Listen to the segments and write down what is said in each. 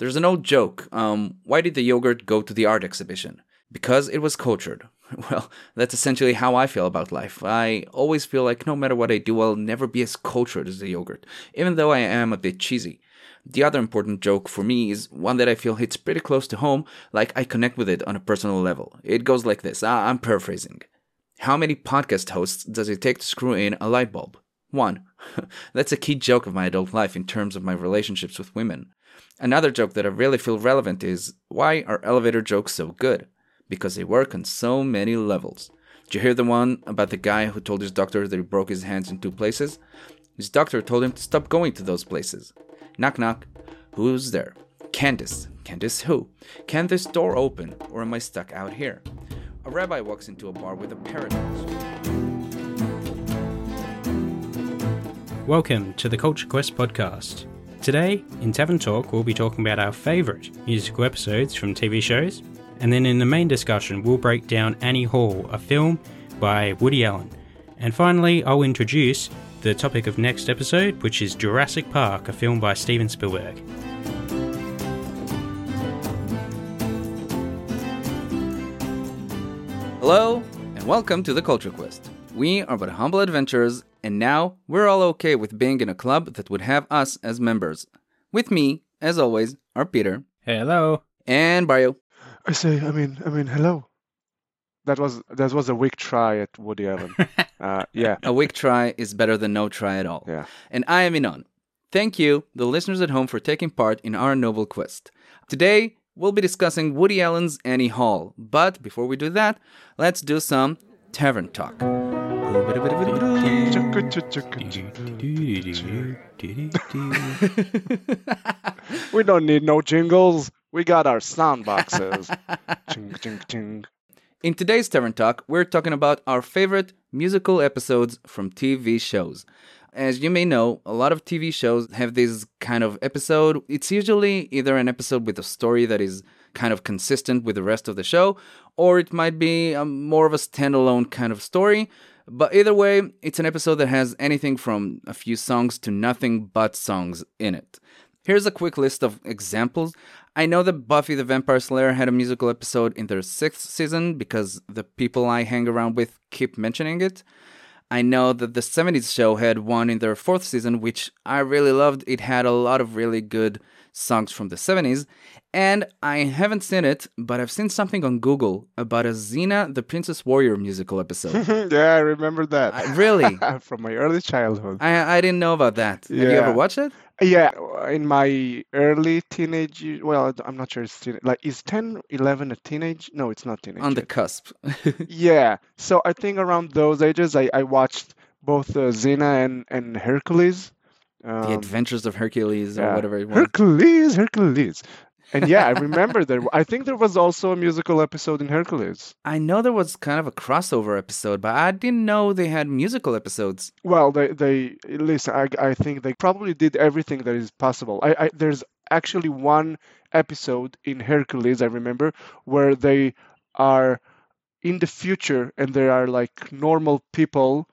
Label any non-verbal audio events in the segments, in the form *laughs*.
There's an old joke. Um, why did the yogurt go to the art exhibition? Because it was cultured. *laughs* Well, that's essentially how I feel about life. I always feel like no matter what I do, I'll never be as cultured as the yogurt, even though I am a bit cheesy. The other important joke for me is one that I feel hits pretty close to home, like I connect with it on a personal level. It goes like this I'm paraphrasing. How many podcast hosts does it take to screw in a light bulb? One. *laughs* That's a key joke of my adult life in terms of my relationships with women. Another joke that I really feel relevant is why are elevator jokes so good? Because they work on so many levels. Did you hear the one about the guy who told his doctor that he broke his hands in two places? His doctor told him to stop going to those places. Knock knock. Who's there? Candace. Candace who? Can this door open, or am I stuck out here? A rabbi walks into a bar with a parrot. Welcome to the Culture Quest podcast. Today, in Tavern Talk, we'll be talking about our favourite musical episodes from TV shows, and then in the main discussion, we'll break down Annie Hall, a film by Woody Allen. And finally, I'll introduce the topic of next episode, which is Jurassic Park, a film by Steven Spielberg. Hello, and welcome to the Culture Quest. We are but humble adventurers, and now we're all okay with being in a club that would have us as members. With me, as always, are Peter Hello. and Barrio. I say, I mean, I mean, hello. That was that was a weak try at Woody Allen. *laughs* uh, yeah, A weak try is better than no try at all. yeah. And I am Ynon. Thank you, the listeners at home, for taking part in our noble quest. Today, we'll be discussing Woody Allen's Annie Hall. But before we do that, let's do some tavern talk. *laughs* We don't need no jingles. We got our sound boxes. *laughs* ching, ching, ching. In today's Tavern Talk, we're talking about our favorite musical episodes from TV shows. As you may know, a lot of TV shows have this kind of episode. It's usually either an episode with a story that is kind of consistent with the rest of the show, or it might be a, more of a standalone kind of story. But either way, it's an episode that has anything from a few songs to nothing but songs in it. Here's a quick list of examples. I know that Buffy the Vampire Slayer had a musical episode in their sixth season because the people I hang around with keep mentioning it. I know that the 70s show had one in their fourth season, which I really loved. It had a lot of really good songs from the 70s. And I haven't seen it, but I've seen something on Google about a Xena the Princess Warrior musical episode. *laughs* yeah, I remember that. I- really? *laughs* From my early childhood. I, I didn't know about that. Have you ever watched it? Yeah, in my early teenage, well, I'm not sure it's teen, like is 10, 11 a teenage? No, it's not teenage. On the yet. cusp. *laughs* Yeah, so I think around those ages, I, I watched both uh, Xena and, and Hercules. The Um, Adventures of Hercules or yeah. whatever it was. Hercules, Hercules. And yeah, I remember there. I think there was also a musical episode in Hercules. I know there was kind of a crossover episode, but I didn't know they had musical episodes. Well, they they listen. I I think they probably did everything that is possible. I, I there's actually one episode in Hercules I remember where they are in the future and they are like normal people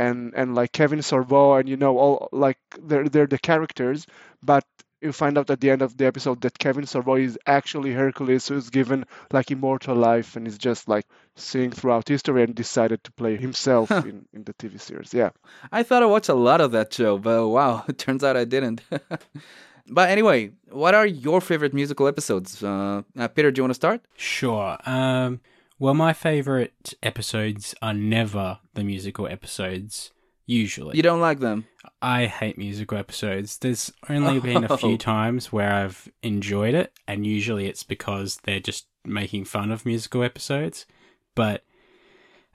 and and like Kevin Sorbo and you know all like they're they're the characters, but you find out at the end of the episode that Kevin Sorbo is actually Hercules who's given like immortal life and is just like seeing throughout history and decided to play himself in, in the TV series. Yeah. I thought I watched a lot of that show, but wow, *laughs* it turns out I didn't. *laughs* but anyway, what are your favorite musical episodes? Uh, uh, Peter, do you want to start? Sure. Um, well, my favourite episodes are never the musical episodes, usually. You don't like them? I hate musical episodes. There's only *laughs* been a Oh. few times where I've enjoyed it, and usually it's because they're just making fun of musical episodes. But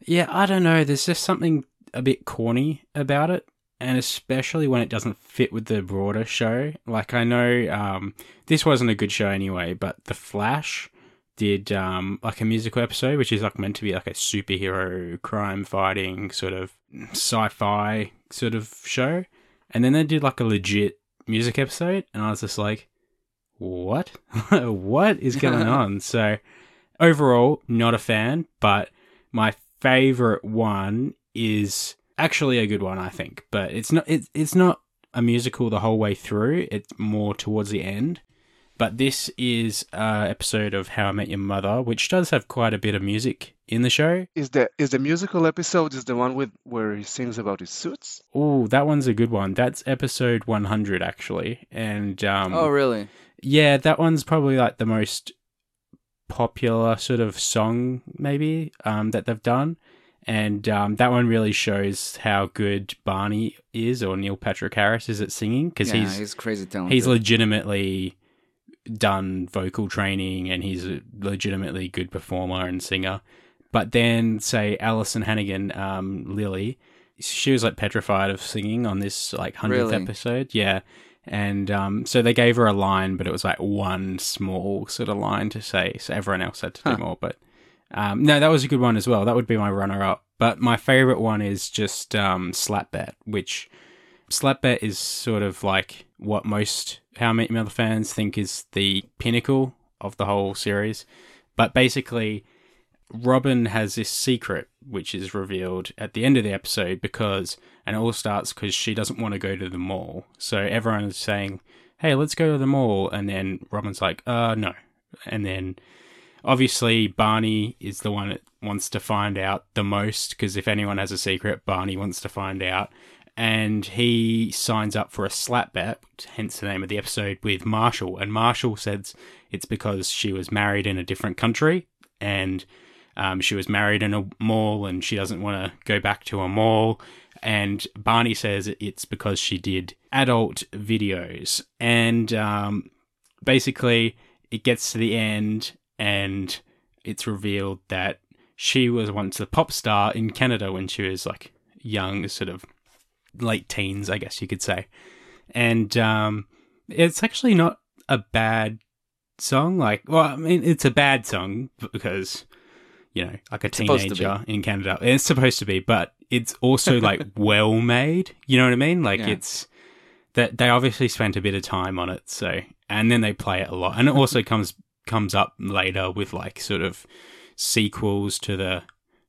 yeah, I don't know. There's just something a bit corny about it, and especially when it doesn't fit with the broader show. Like I know um, this wasn't a good show anyway, but The Flash did um, like a musical episode, which is like meant to be like a superhero crime fighting sort of sci-fi sort of show, and then they did like a legit music episode, and I was just like, "What? *laughs* what is going *laughs* on?" So overall, not a fan, but my favorite one is actually a good one, I think. But it's not. It, it's not a musical the whole way through. It's more towards the end. But this is an episode of How I Met Your Mother, which does have quite a bit of music in the show. Is the is the musical episode is the one with where he sings about his suits? Oh, that one's a good one. That's episode 100 actually, and um, Oh, really? yeah, that one's probably like the most popular sort of song maybe um, that they've done, and um, that one really shows how good Barney is or Neil Patrick Harris is at singing because yeah, he's he's crazy talented. he's legitimately done vocal training and he's a legitimately good performer and singer. But then, say Alyson Hannigan, um, Lily, she was like petrified of singing on this like hundredth Really? episode. Yeah, and um, so they gave her a line, but it was like one small sort of line to say. So everyone else had to Huh. do more. But um, no, that was a good one as well. That would be my runner-up. But my favorite one is just um, Slap Bet, which Slap Bet is sort of like what most How I Met Your Mother fans think is the pinnacle of the whole series. But basically, Robin has this secret which is revealed at the end of the episode because, and it all starts because she doesn't want to go to the mall. So everyone is saying, hey, let's go to the mall. And then Robin's like, uh, no. And then obviously Barney is the one that wants to find out the most because if anyone has a secret, Barney wants to find out. And he signs up for a slap bet, hence the name of the episode, with Marshall. And Marshall says it's because she was married in a different country and um, she was married in a mall and she doesn't want to go back to a mall. And Barney says it's because she did adult videos. And um, basically, it gets to the end and it's revealed that she was once a pop star in Canada when she was like young, sort of late teens, I guess you could say. And um, it's actually not a bad song. Like, well, I mean, it's a bad song because you know, like a be. teenager in Canada. It's supposed to be, but it's also *laughs* like well made. You know what I mean? Like Yeah. it's that they obviously spent a bit of time on it. So, and then they play it a lot, and it also comes comes up later with like sort of sequels to the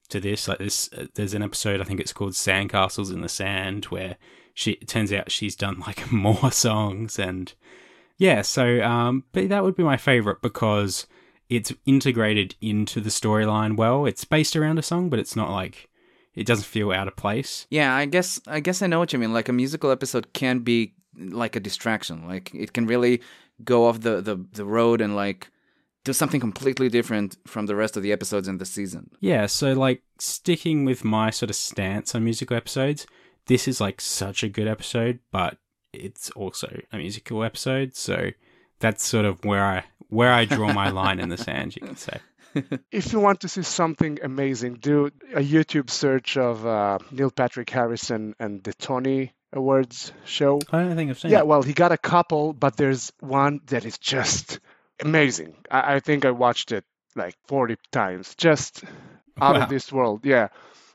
to this. Like this, uh, there's an episode I think it's called "Sandcastles in the Sand" where she it turns out she's done like *laughs* more songs and yeah. So, um, but that would be my favorite because it's integrated into the storyline well. It's based around a song, but it's not like it doesn't feel out of place. Yeah, I guess I guess I know what you mean. Like a musical episode can be like a distraction. Like it can really go off the the, the road and like do something completely different from the rest of the episodes in the season. Yeah, so like sticking with my sort of stance on musical episodes, this is like such a good episode, but it's also a musical episode, so that's sort of where I where I draw my *laughs* line in the sand, you can say. If you want to see something amazing, do a YouTube search of uh, Neil Patrick Harrison and the Tony Awards show. I don't think I've seen Yeah, it. well, he got a couple, but there's one that is just amazing. I, I think I watched it like 40 times. Just out Wow. of this world. Yeah,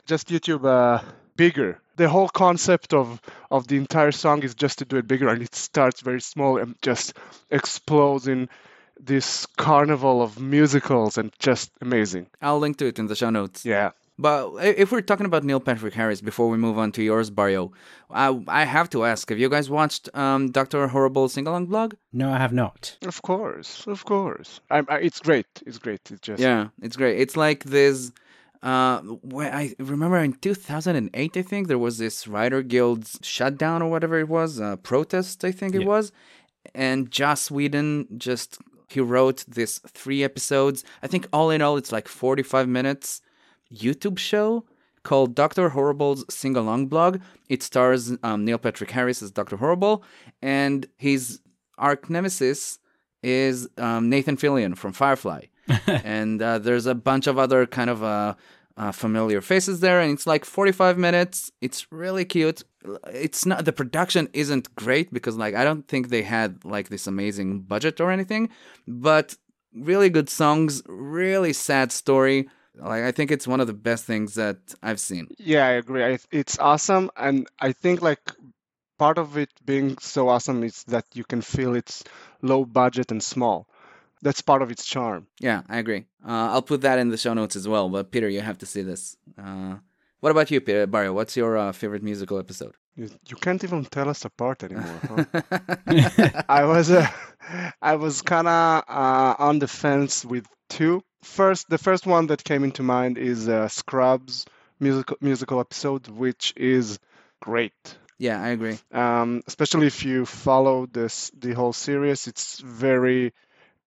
just YouTube uh, bigger. The whole concept of of the entire song is just to do it bigger, and it starts very small and just explodes in this carnival of musicals and just amazing. I'll link to it in the show notes. Yeah. But if we're talking about Neil Patrick Harris before we move on to yours, Barrio, I, I have to ask: Have you guys watched um, Doctor Horrible sing along blog? No, I have not. Of course, of course. I, I, it's great. It's great. It's just Yeah, it's great. It's like this. Uh, where I remember in 2008, I think there was this writer guild's shutdown or whatever it was, uh, protest. I think it Yeah. was, and Joss Whedon just he wrote this three episodes. I think all in all, it's like 45 minutes YouTube show called Doctor Horrible's Sing Along Blog. It stars um, Neil Patrick Harris as Doctor Horrible, and his arch nemesis is um, Nathan Fillion from Firefly. *laughs* and uh, there's a bunch of other kind of uh, uh, familiar faces there, and it's like 45 minutes. It's really cute. It's not the production isn't great because like I don't think they had like this amazing budget or anything, but really good songs, really sad story. Like I think it's one of the best things that I've seen. Yeah, I agree. I, it's awesome, and I think like part of it being so awesome is that you can feel it's low budget and small. That's part of its charm. Yeah, I agree. Uh, I'll put that in the show notes as well. But Peter, you have to see this. Uh, what about you, Peter Barrio? What's your uh, favorite musical episode? You, you can't even tell us apart anymore. Huh? *laughs* I was uh, *laughs* I was kind of uh, on the fence with two. First, the first one that came into mind is uh, Scrubs musical musical episode, which is great. Yeah, I agree. Um, especially if you follow this the whole series, it's very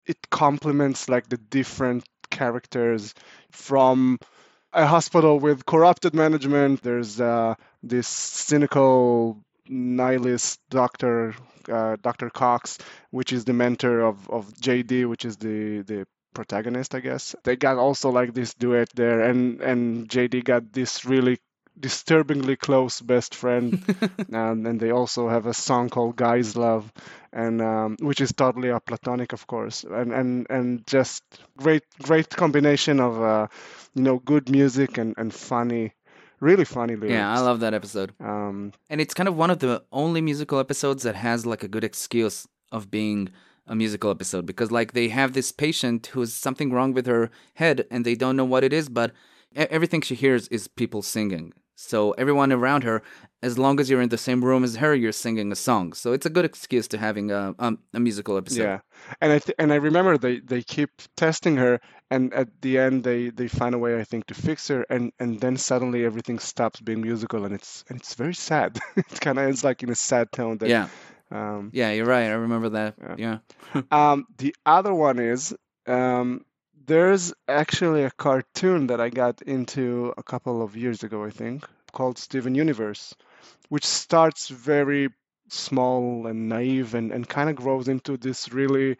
it complements like the different characters from a hospital with corrupted management. There's uh, this cynical nihilist doctor, uh, Dr. Cox, which is the mentor of, of JD, which is the, the protagonist, I guess. They got also like this duet there, and, and JD got this really disturbingly close best friend *laughs* and, and they also have a song called guys love and um, which is totally a platonic of course and and and just great great combination of uh, you know good music and and funny really funny lyrics Yeah, I love that episode. um And it's kind of one of the only musical episodes that has like a good excuse of being a musical episode because like they have this patient who's something wrong with her head and they don't know what it is, but everything she hears is people singing. So everyone around her, as long as you're in the same room as her, you're singing a song. So it's a good excuse to having a a, a musical episode. yeah and i th- and i remember they they keep testing her and at the end they they find a way i think to fix her and and then suddenly everything stops being musical and it's and it's very sad *laughs* it kind of ends like in a sad tone that Yeah, um yeah, you're right. I remember that. Yeah. Yeah. *laughs* Um, the other one is um, there's actually a cartoon that I got into a couple of years ago, I think, called Steven Universe, which starts very small and naive and, and kind of grows into this really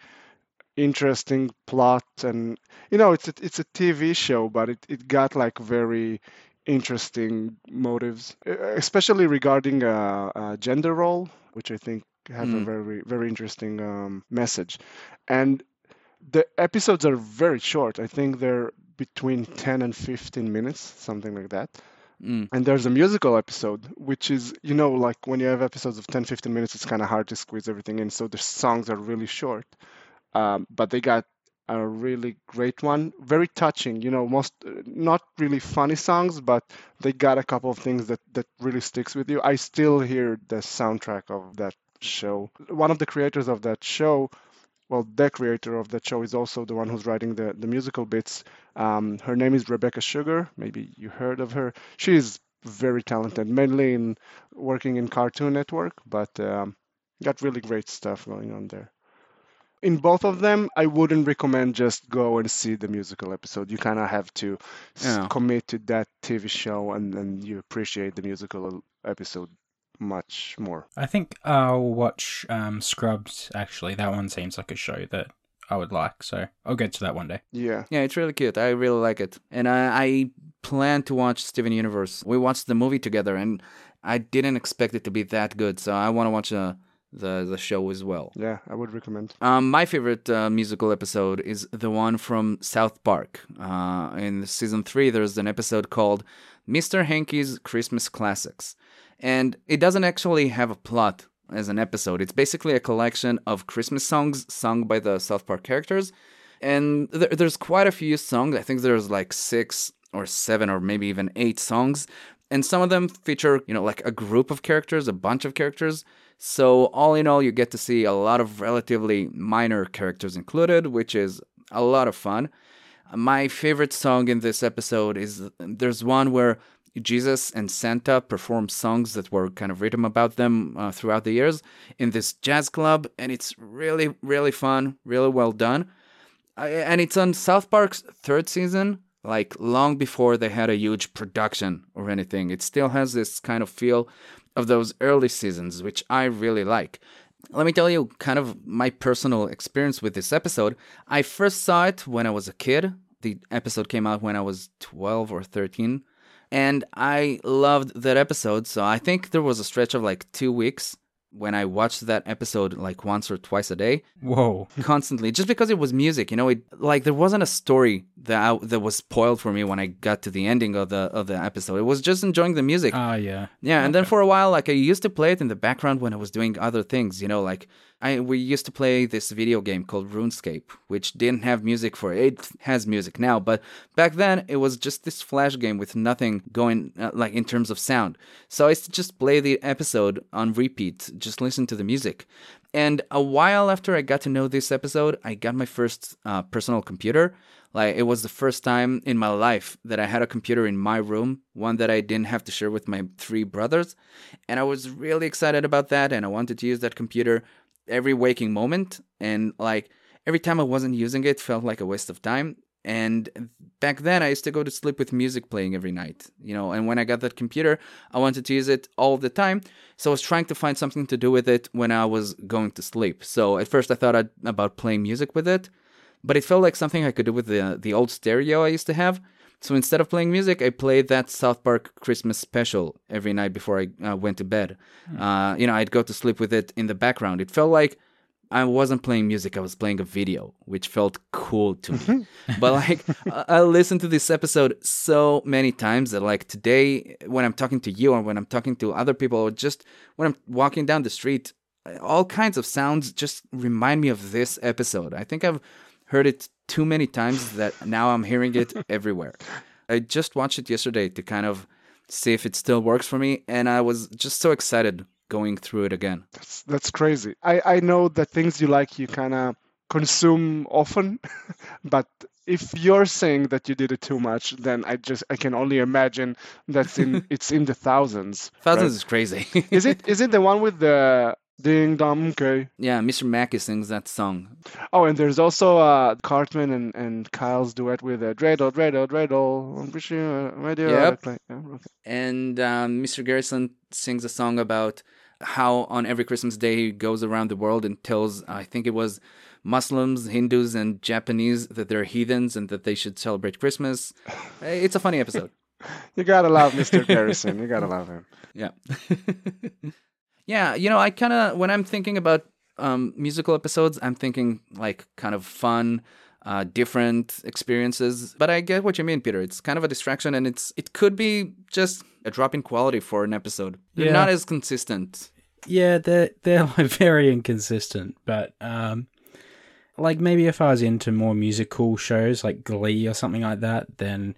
interesting plot. And, you know, it's a, it's a TV show, but it, it got like very interesting motives, especially regarding uh, uh, gender role, which I think have a Mm. very very interesting um, message. And the episodes are very short. I think they're between 10 and 15 minutes, something like that. Mm. And there's a musical episode, which is, you know, like when you have episodes of 10, 15 minutes, it's kind of hard to squeeze everything in. So the songs are really short. Um, but they got a really great one, very touching. You know, most uh, not really funny songs, but they got a couple of things that that really sticks with you. I still hear the soundtrack of that show. One of the creators of that show, well, the creator of that show is also the one who's writing the the musical bits. Um, her name is Rebecca Sugar. Maybe you heard of her. She's very talented, mainly in working in Cartoon Network, but um, got really great stuff going on there in both of them, I wouldn't recommend just go and see the musical episode. You kind of have to s- Yeah. commit to that TV show, and then you appreciate the musical episode much more. I think I'll watch um, Scrubs. Actually, that one seems like a show that I would like, so I'll get to that one day. Yeah, Yeah, it's really cute. I really like it. And I, I plan to watch Steven Universe. We watched the movie together, and I didn't expect it to be that good. So I want to watch uh, the the show as well. yeah, I would recommend. Um, my favorite uh, musical episode is the one from South Park. Uh, in season three, there's an episode called Mr. Hanky's Christmas Classics. And it doesn't actually have a plot as an episode. It's basically a collection of Christmas songs sung by the South Park characters. And there, there's quite a few songs. I think there's like six or seven or maybe even eight songs. And some of them feature, you know, like a group of characters, a bunch of characters. So, all in all, you get to see a lot of relatively minor characters included, which is a lot of fun. My favorite song in this episode is there's one where Jesus and Santa perform songs that were kind of written about them uh, throughout the years in this jazz club, and it's really, really fun, really well done. I, and it's on South Park's third season, like long before they had a huge production or anything. It still has this kind of feel of those early seasons, which I really like. Let me tell you kind of my personal experience with this episode. I first saw it when I was a kid. The episode came out when I was 12 or 13. And I loved that episode. So I think there was a stretch of like two weeks when I watched that episode like once or twice a day Whoa. *laughs* constantly just because it was music you know it like there wasn't a story that I, that was spoiled for me when i got to the ending of the of the episode it was just enjoying the music Ah, yeah. yeah and then for a while like i used to play it in the background when i was doing other things you know like I we used to play this video game called RuneScape, which didn't have music for it. It has music now, but back then it was just this flash game with nothing going uh, like in terms of sound. So I used to just play the episode on repeat, just listen to the music. And a while after I got to know this episode, I got my first uh, personal computer. Like it was the first time in my life that I had a computer in my room, one that I didn't have to share with my three brothers. And I was really excited about that and I wanted to use that computer every waking moment and like every time I wasn't using it felt like a waste of time. And back then I used to go to sleep with music playing every night, you know, and when I got that computer, I wanted to use it all the time. So I was trying to find something to do with it when I was going to sleep. So at first I thought I'd, about playing music with it, but it felt like something I could do with the the old stereo I used to have. So instead of playing music, I played that South Park Christmas special every night before I uh, went to bed. Uh, you know, I'd go to sleep with it in the background. It felt like I wasn't playing music; I was playing a video, which felt cool to me. *laughs* but like, I I listened to this episode so many times that like today, when I'm talking to you or when I'm talking to other people, or just when I'm walking down the street, all kinds of sounds just remind me of this episode. I think I've heard it too many times that now I'm hearing it *laughs* everywhere. I just watched it yesterday to kind of see if it still works for me, and I was just so excited going through it again. That's that's crazy. I I know that things you like you kind of consume often, *laughs* but if you're saying that you did it too much, then I just I can only imagine that's in *laughs* it's in the thousands. Thousands right? is crazy. Is it is it the one with the ding dong okay? yeah, Mr. Mackey sings that song. Oh, and there's also uh Cartman and, and Kyle's duet with uh, Dreidel, Dreidel, Dreidel. I'm uh, Radio. Yep. Yeah, okay. And um, Mr. Garrison sings a song about how on every Christmas day he goes around the world and tells, I think it was Muslims, Hindus, and Japanese that they're heathens and that they should celebrate Christmas. *laughs* It's a funny episode. You gotta love Mr. *laughs* Garrison. You gotta love him. Yeah. *laughs* yeah, you know, I kind of, when I'm thinking about um, musical episodes, I'm thinking like kind of fun, uh, different experiences. But I get what you mean, Peter. It's kind of a distraction and it's it could be just a drop in quality for an episode. They're Yeah. not as consistent. Yeah, they're they're *laughs* like very inconsistent, but um, like maybe if I was into more musical shows like Glee or something like that, then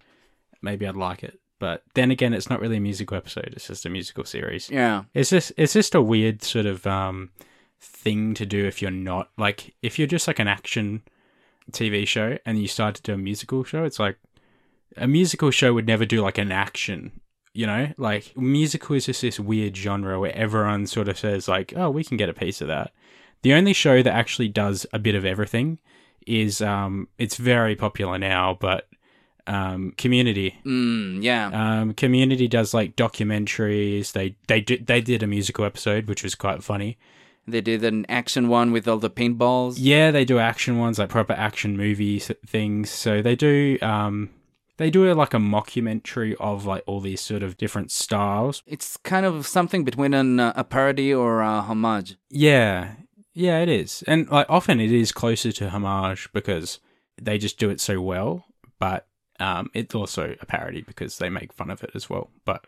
maybe I'd like it. But then again, it's not really a musical episode; it's just a musical series. Yeah. It's just it's just a weird sort of um thing to do if you're not like if you're just like an action TV show and you start to do a musical show. It's like a musical show would never do like an action. You know, like musical is just this weird genre where everyone sort of says like, "Oh, we can get a piece of that." The only show that actually does a bit of everything is um, it's very popular now, but um, Community. Mm, yeah. Um, Community does like documentaries. They they did they did a musical episode which was quite funny. they did an action one with all the paintballs. Yeah, they do action ones like proper action movie things. So they do um they do like a mockumentary of like all these sort of different styles. It's kind of something between an, uh, a parody or a homage. Yeah, yeah, it is, and like often it is closer to homage because they just do it so well. But um, it's also a parody because they make fun of it as well. But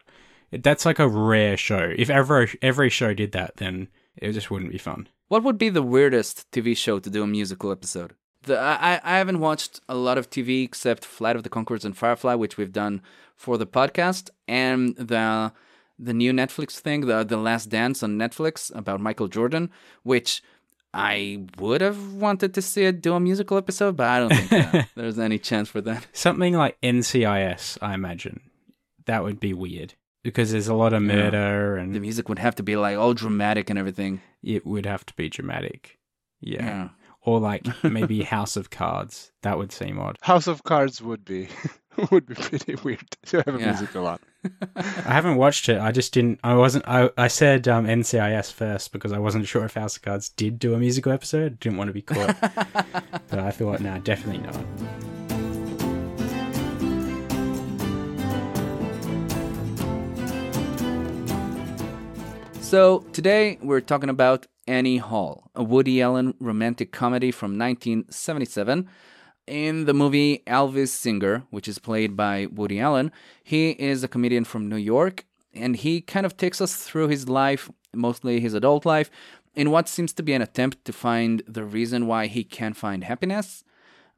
that's like a rare show. If ever every show did that, then it just wouldn't be fun. What would be the weirdest TV show to do a musical episode? The, I, I- haven't watched a lot of TV except Flight of the Conchords and Firefly, which we've done for the podcast, and the the new Netflix thing, the the Last Dance on Netflix about Michael Jordan, which I would have wanted to see it do a musical episode, but I don't think uh, *laughs* there's any chance for that. Something like NCIS, I imagine. That would be weird because there's a lot of Yeah. murder and The music would have to be like all dramatic and everything. it would have to be dramatic. Yeah. Yeah. Or like *laughs* maybe House of Cards. That would seem odd. House of Cards would be *laughs* would be pretty weird to have a Yeah. musical on. I haven't watched it. I just didn't. I wasn't. I, I said um, NCIS first because I wasn't sure if House of Cards did do a musical episode. Didn't want to be caught. *laughs* but I thought, no, definitely not. So today we're talking about Annie Hall, a Woody Allen romantic comedy from 1977. In the movie Alvy Singer, which is played by Woody Allen, he is a comedian from New York and he kind of takes us through his life, mostly his adult life, in what seems to be an attempt to find the reason why he can't find happiness.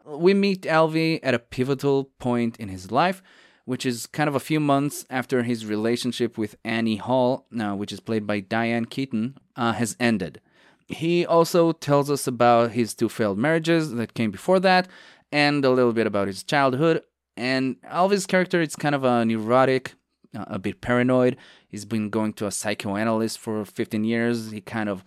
We meet Alvy at a pivotal point in his life, which is kind of a few months after his relationship with Annie Hall, uh, which is played by Diane Keaton, uh, has ended. He also tells us about his two failed marriages that came before that, and a little bit about his childhood. And Alvy's character is kind of a neurotic, uh, a bit paranoid. He's been going to a psychoanalyst for 15 years. He kind of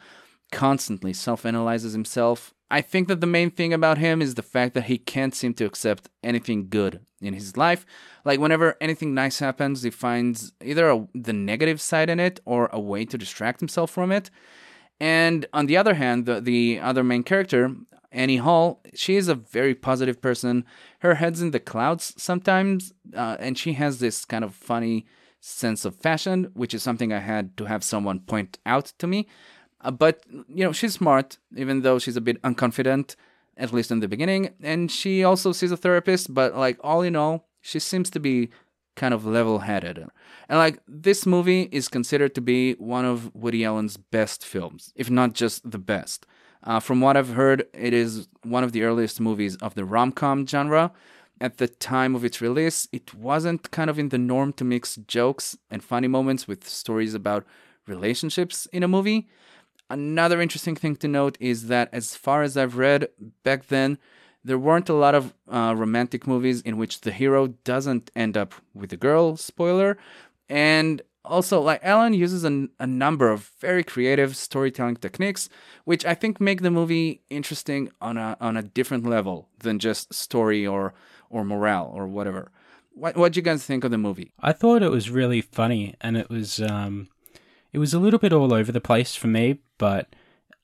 constantly self analyzes himself. I think that the main thing about him is the fact that he can't seem to accept anything good in his life. Like, whenever anything nice happens, he finds either a, the negative side in it or a way to distract himself from it. And on the other hand, the, the other main character, Annie Hall, she is a very positive person. Her head's in the clouds sometimes, uh, and she has this kind of funny sense of fashion, which is something I had to have someone point out to me. Uh, but, you know, she's smart, even though she's a bit unconfident, at least in the beginning. And she also sees a therapist, but, like, all in all, she seems to be kind of level headed. And, like, this movie is considered to be one of Woody Allen's best films, if not just the best. Uh, from what I've heard, it is one of the earliest movies of the rom com genre. At the time of its release, it wasn't kind of in the norm to mix jokes and funny moments with stories about relationships in a movie. Another interesting thing to note is that, as far as I've read, back then, there weren't a lot of uh, romantic movies in which the hero doesn't end up with a girl, spoiler. And also, like Allen uses a, a number of very creative storytelling techniques, which I think make the movie interesting on a on a different level than just story or or morale or whatever. What what do you guys think of the movie? I thought it was really funny, and it was um, it was a little bit all over the place for me, but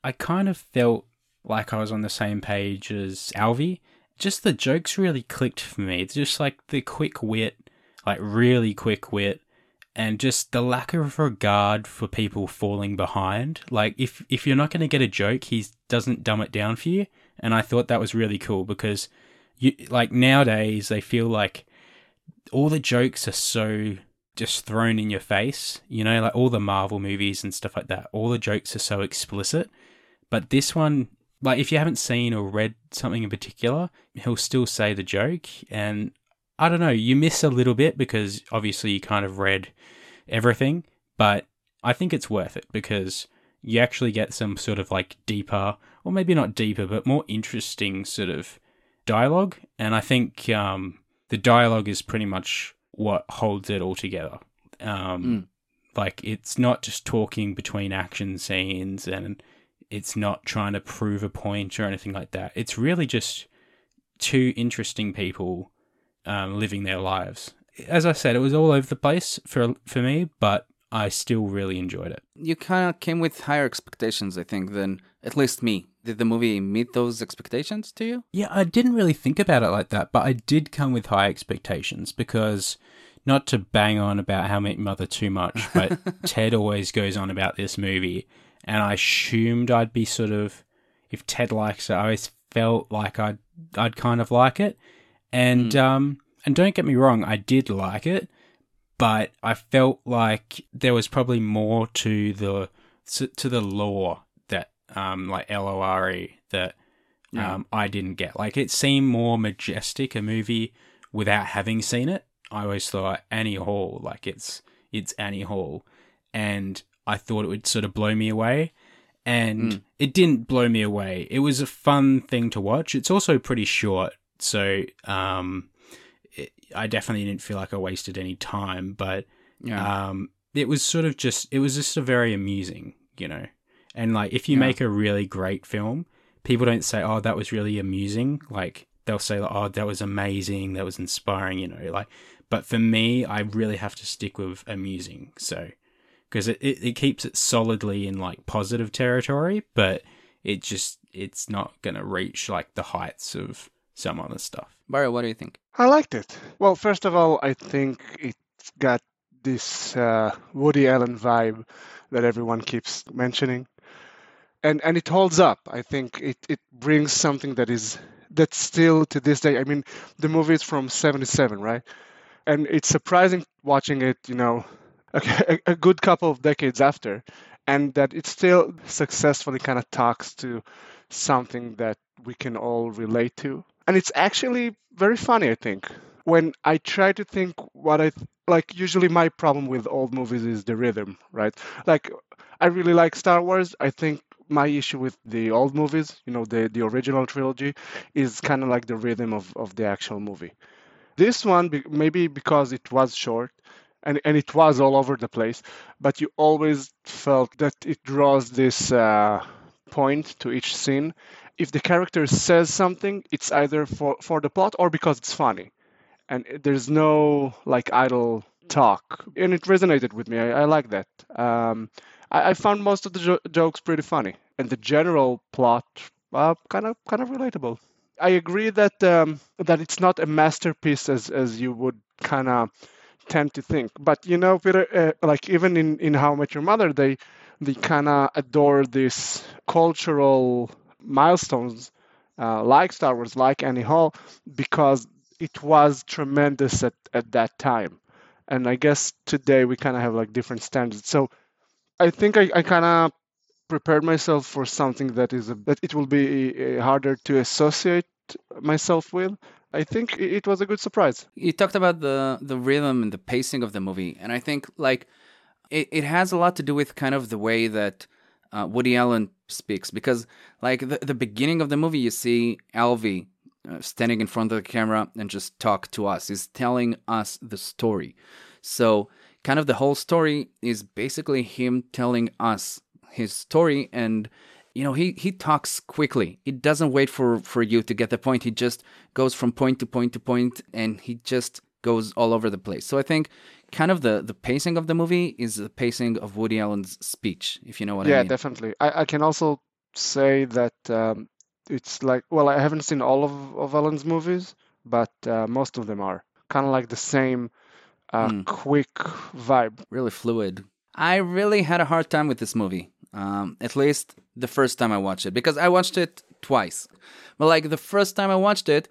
I kind of felt like I was on the same page as Alvy. Just the jokes really clicked for me. It's just like the quick wit, like really quick wit, and just the lack of regard for people falling behind. Like if if you're not going to get a joke, he doesn't dumb it down for you, and I thought that was really cool because you like nowadays they feel like all the jokes are so just thrown in your face. You know, like all the Marvel movies and stuff like that. All the jokes are so explicit. But this one, like if you haven't seen or read something in particular, he'll still say the joke. And I don't know, you miss a little bit because obviously you kind of read everything. But I think it's worth it because you actually get some sort of like deeper, or maybe not deeper, but more interesting sort of dialogue. And I think um, the dialogue is pretty much what holds it all together. Um, Mm. Like it's not just talking between action scenes, and it's not trying to prove a point or anything like that. It's really just two interesting people um, living their lives. As I said, it was all over the place for for me, but I still really enjoyed it. You kind of came with higher expectations, I think, than at least me. Did the movie meet those expectations to you? Yeah, I didn't really think about it like that, but I did come with high expectations because not to bang on about How I Met Mother too much, but *laughs* Ted always goes on about this movie, and I assumed I'd be sort of if Ted likes it, I always felt like I'd I'd kind of like it, and um and don't get me wrong, I did like it, but I felt like there was probably more to the to the lore that um like L O R E that Yeah. um, I didn't get. Like it seemed more majestic a movie without having seen it. I always thought Annie Hall, like it's it's Annie Hall, and I thought it would sort of blow me away, and Mm. it didn't blow me away. It was a fun thing to watch. It's also pretty short, so um, it, I definitely didn't feel like I wasted any time, but Yeah. um, it was sort of just it was just a very amusing, you know. And like if you Yeah. make a really great film, people don't say, "Oh, that was really amusing." Like they'll say, like, "Oh, that was amazing. That was inspiring," you know. Like, but for me, I really have to stick with amusing. So because it, it it keeps it solidly in like positive territory, but it just it's not gonna reach like the heights of some other stuff. Barry, what do you think? I liked it. Well, first of all, I think it's got this uh, Woody Allen vibe that everyone keeps mentioning, and and it holds up. I think it it brings something that is that still to this day. I mean, the movie is from '77, right? And it's surprising watching it, you know, *laughs* a, a good couple of decades after, and that it still successfully kind of talks to something that we can all relate to. And it's actually very funny, I think. When I try to think what I like, usually my problem with old movies is the rhythm, right? Like, I really like Star Wars. I think my issue with the old movies, you know, the the original trilogy, is kind of like the rhythm of of the actual movie. This one, maybe because it was short, and and it was all over the place, but you always felt that it draws this uh, point to each scene. If the character says something, it's either for for the plot or because it's funny, and there's no like idle talk, and it resonated with me. I, I like that. Um, I, I found most of the jo- jokes pretty funny, and the general plot uh, kind of kind of relatable. I agree that um, that it's not a masterpiece as as you would kind of tend to think. But you know, Peter, uh, like even in in How I Met Your Mother, they they kind of adore this cultural milestones, uh, like Star Wars, like Annie Hall, because it was tremendous at at that time. And I guess today we kind of have like different standards. So I think I, I kind of prepared myself for something that is a, that it will be uh, harder to associate myself with. I think it was a good surprise. You talked about the the rhythm and the pacing of the movie, and I think like it, it has a lot to do with kind of the way that uh, Woody Allen speaks, because like the the beginning of the movie, you see Alvy uh, standing in front of the camera and just talk to us. He's telling us the story, so kind of the whole story is basically him telling us his story and you know he he talks quickly. He doesn't wait for for you to get the point. He just goes from point to point to point and he just goes all over the place so i think kind of the the pacing of the movie is the pacing of woody allen's speech if you know what yeah, i mean Yeah, definitely. I, I can also say that um, it's like well, I haven't seen all of of Allen's movies, but uh, most of them are kind of like the same uh, Hmm. quick vibe. really fluid i really had a hard time with this movie um, at least the first time i watched it because i watched it twice but like the first time i watched it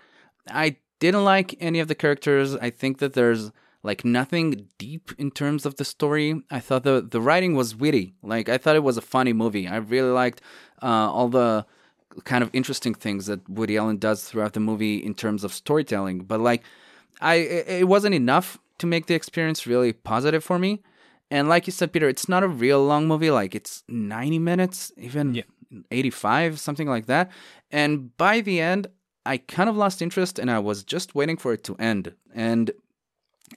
i didn't like any of the characters i think that there's like nothing deep in terms of the story i thought the, the writing was witty like i thought it was a funny movie i really liked uh, all the kind of interesting things that woody allen does throughout the movie in terms of storytelling but like I it wasn't enough to make the experience really positive for me. And like you said, Peter, it's not a real long movie. Like it's ninety minutes, even Yeah. eighty-five, something like that. And by the end, I kind of lost interest, and I was just waiting for it to end. And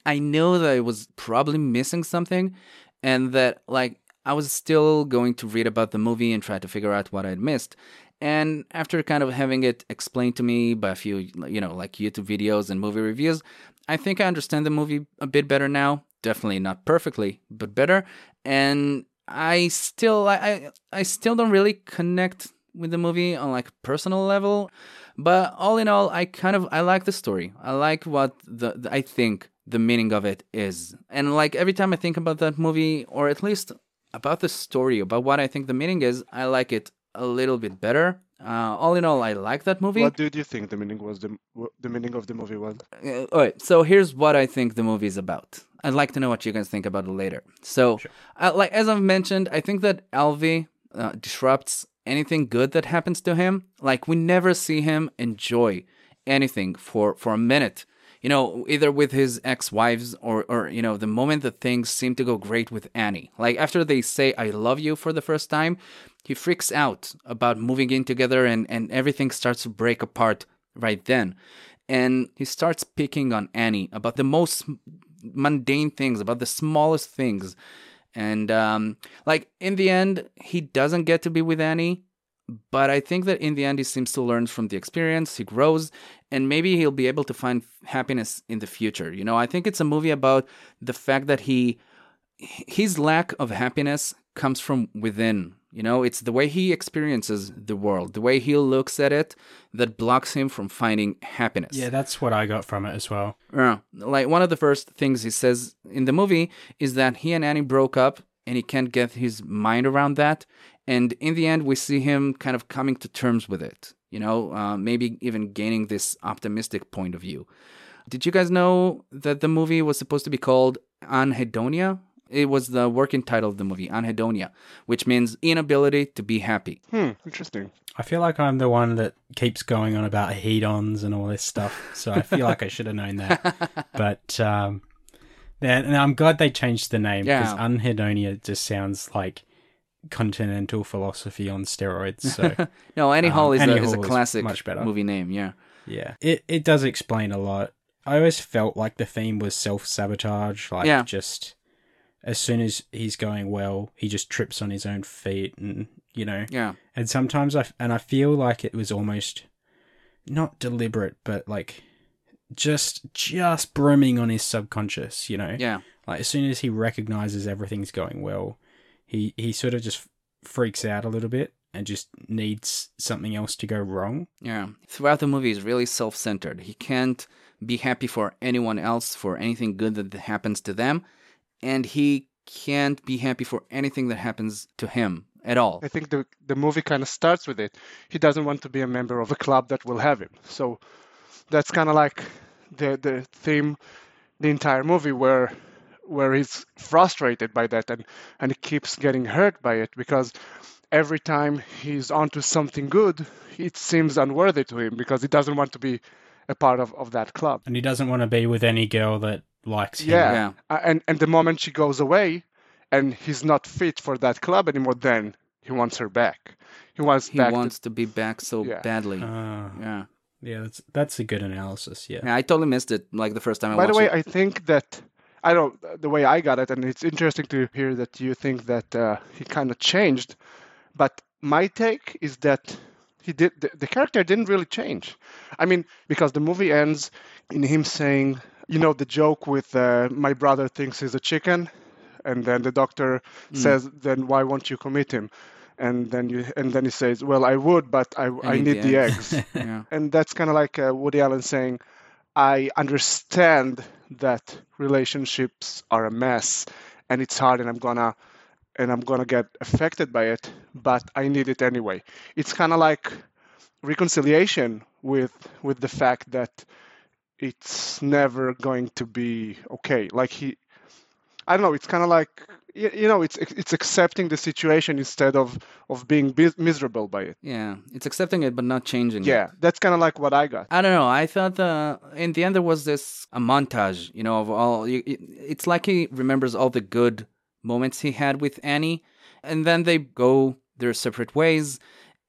I knew that I was probably missing something, and that like I was still going to read about the movie and try to figure out what I'd missed. And after kind of having it explained to me by a few, you know, like YouTube videos and movie reviews, I think I understand the movie a bit better now. Definitely not perfectly, but better. And I still, I, I, I still don't really connect with the movie on like personal level. But all in all, I kind of I like the story. I like what the, the I think the meaning of it is. And like every time I think about that movie, or at least about the story, about what I think the meaning is, I like it a little bit better. Uh, all in all, I like that movie. What did you think the meaning was? The the meaning of the movie was? Uh, all right, so here's what I think the movie is about. I'd like to know what you guys think about it later. So, uh, like as I've mentioned, I think that Alvy uh, disrupts anything good that happens to him. Like we never see him enjoy anything for for a minute. You know, either with his ex-wives or or you know, the moment that things seem to go great with Annie. Like after they say "I love you" for the first time, he freaks out about moving in together and and everything starts to break apart right then. And he starts picking on Annie about the most mundane things, about the smallest things. And um, like in the end, he doesn't get to be with Annie, but I think that in the end, he seems to learn from the experience. He grows, and maybe he'll be able to find happiness in the future. You know, I think it's a movie about the fact that he his lack of happiness comes from within. You know, it's the way he experiences the world, the way he looks at it that blocks him from finding happiness. Yeah, that's what I got from it as well. Yeah. Like one of the first things he says in the movie is that he and Annie broke up and he can't get his mind around that. And in the end, we see him kind of coming to terms with it, you know, uh, maybe even gaining this optimistic point of view. Did you guys know that the movie was supposed to be called Anhedonia? It was the working title of the movie, Anhedonia, which means inability to be happy. Hmm, interesting. I feel like I'm the one that keeps going on about hedons and all this stuff, so I feel like I should have known that. *laughs* But um, yeah, and I'm glad they changed the name because Yeah. anhedonia just sounds like continental philosophy on steroids. So *laughs* no, Annie Um, Hall is, Annie a, is a Hall is classic much better. movie name. Yeah. yeah, it it does explain a lot. I always felt like the theme was self sabotage. Like Yeah. just as soon as he's going well, he just trips on his own feet, and you know. Yeah. And sometimes I and I feel like it was almost not deliberate, but like just just brimming on his subconscious. You know. Yeah. Like as soon as he recognizes everything's going well, he he sort of just freaks out a little bit and just needs something else to go wrong. Yeah. Throughout the movie, he's really self centered. He can't be happy for anyone else for anything good that happens to them. And he can't be happy for anything that happens to him at all. I think the the movie kind of starts with it. He doesn't want to be a member of a club that will have him. So that's kind of like the the theme, the entire movie, where where he's frustrated by that and and he keeps getting hurt by it because every time he's onto something good, it seems unworthy to him because he doesn't want to be a part of, of that club. And he doesn't want to be with any girl that likes him. Yeah. Yeah. Uh, and and the moment she goes away and he's not fit for that club anymore, then he wants her back. He wants He back to wants to be back so Yeah. badly. Ah, yeah. yeah, that's that's a good analysis. Yeah. Yeah, I totally missed it like the first time I By the way, it. I think that I don't the way I got it, and it's interesting to hear that you think that uh, he kind of changed. But my take is that he did the, the character didn't really change. I mean, because the movie ends in him saying, you know, the joke with uh, my brother thinks he's a chicken, and then the doctor Mm. says, then why won't you commit him? And then you and then he says, well, I would, but I, I, need, the eggs. *laughs* yeah. and that's kind of like uh, Woody Allen saying, "I understand that relationships are a mess, and it's hard, and I'm gonna, and I'm gonna get affected by it, but I need it anyway." It's kind of like reconciliation with with the fact that it's never going to be okay. Like he, I don't know. It's kind of like you, you know, it's it's accepting the situation instead of of being miserable by it. Yeah. It's accepting it but not changing it. Yeah, that's kind of like what I got. I don't know. I thought the in the end there was this a montage, you know, of all. It's like he remembers all the good moments he had with Annie, and then they go their separate ways.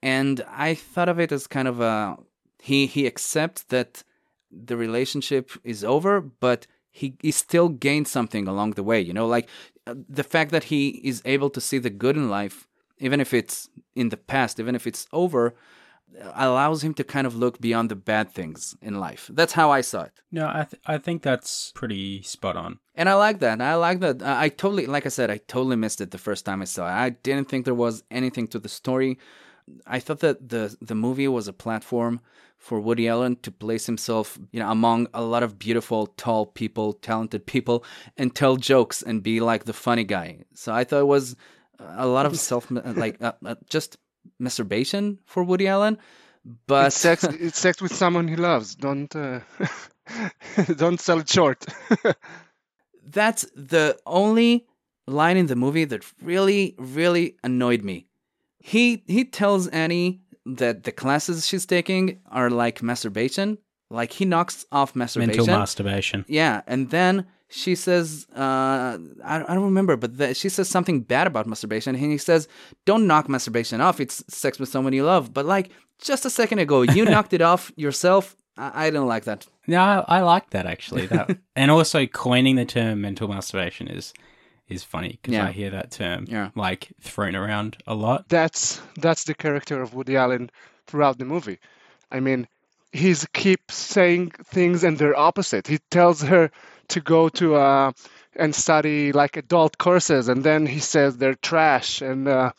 And I thought of it as kind of a he he accepts that the relationship is over, but he he still gained something along the way. You know, like uh, the fact that he is able to see the good in life, even if it's in the past, even if it's over allows him to kind of look beyond the bad things in life. That's how I saw it. No, I th- I think that's pretty spot on. And I like that. I like that. I I totally, like I said, I totally missed it the first time I saw it. I didn't think there was anything to the story. I thought that the the movie was a platform for Woody Allen to place himself, you know, among a lot of beautiful, tall people, talented people, and tell jokes and be like the funny guy. So I thought it was a lot of self, *laughs* like uh, uh, just masturbation for Woody Allen. But it's sex. *laughs* It's sex with someone he loves. Don't uh, *laughs* don't sell it short. that's the only line in the movie that really really annoyed me he he tells annie that the classes she's taking are like masturbation. Like he knocks off masturbation. Mental masturbation. yeah and then she says uh, I, I don't remember but the, she says something bad about masturbation and he says don't knock masturbation off. It's sex with someone you love. But like just a second ago you *laughs* knocked it off yourself. I, I don't like that. No, I, I like that actually. That *laughs* and also coining the term mental masturbation is is funny because Yeah. I hear that term Yeah. like thrown around a lot. that's that's the character of Woody Allen throughout the movie. I mean, he's keeps saying things and they're opposite. He tells her to go to uh, and study like adult courses, and then he says they're trash. And uh,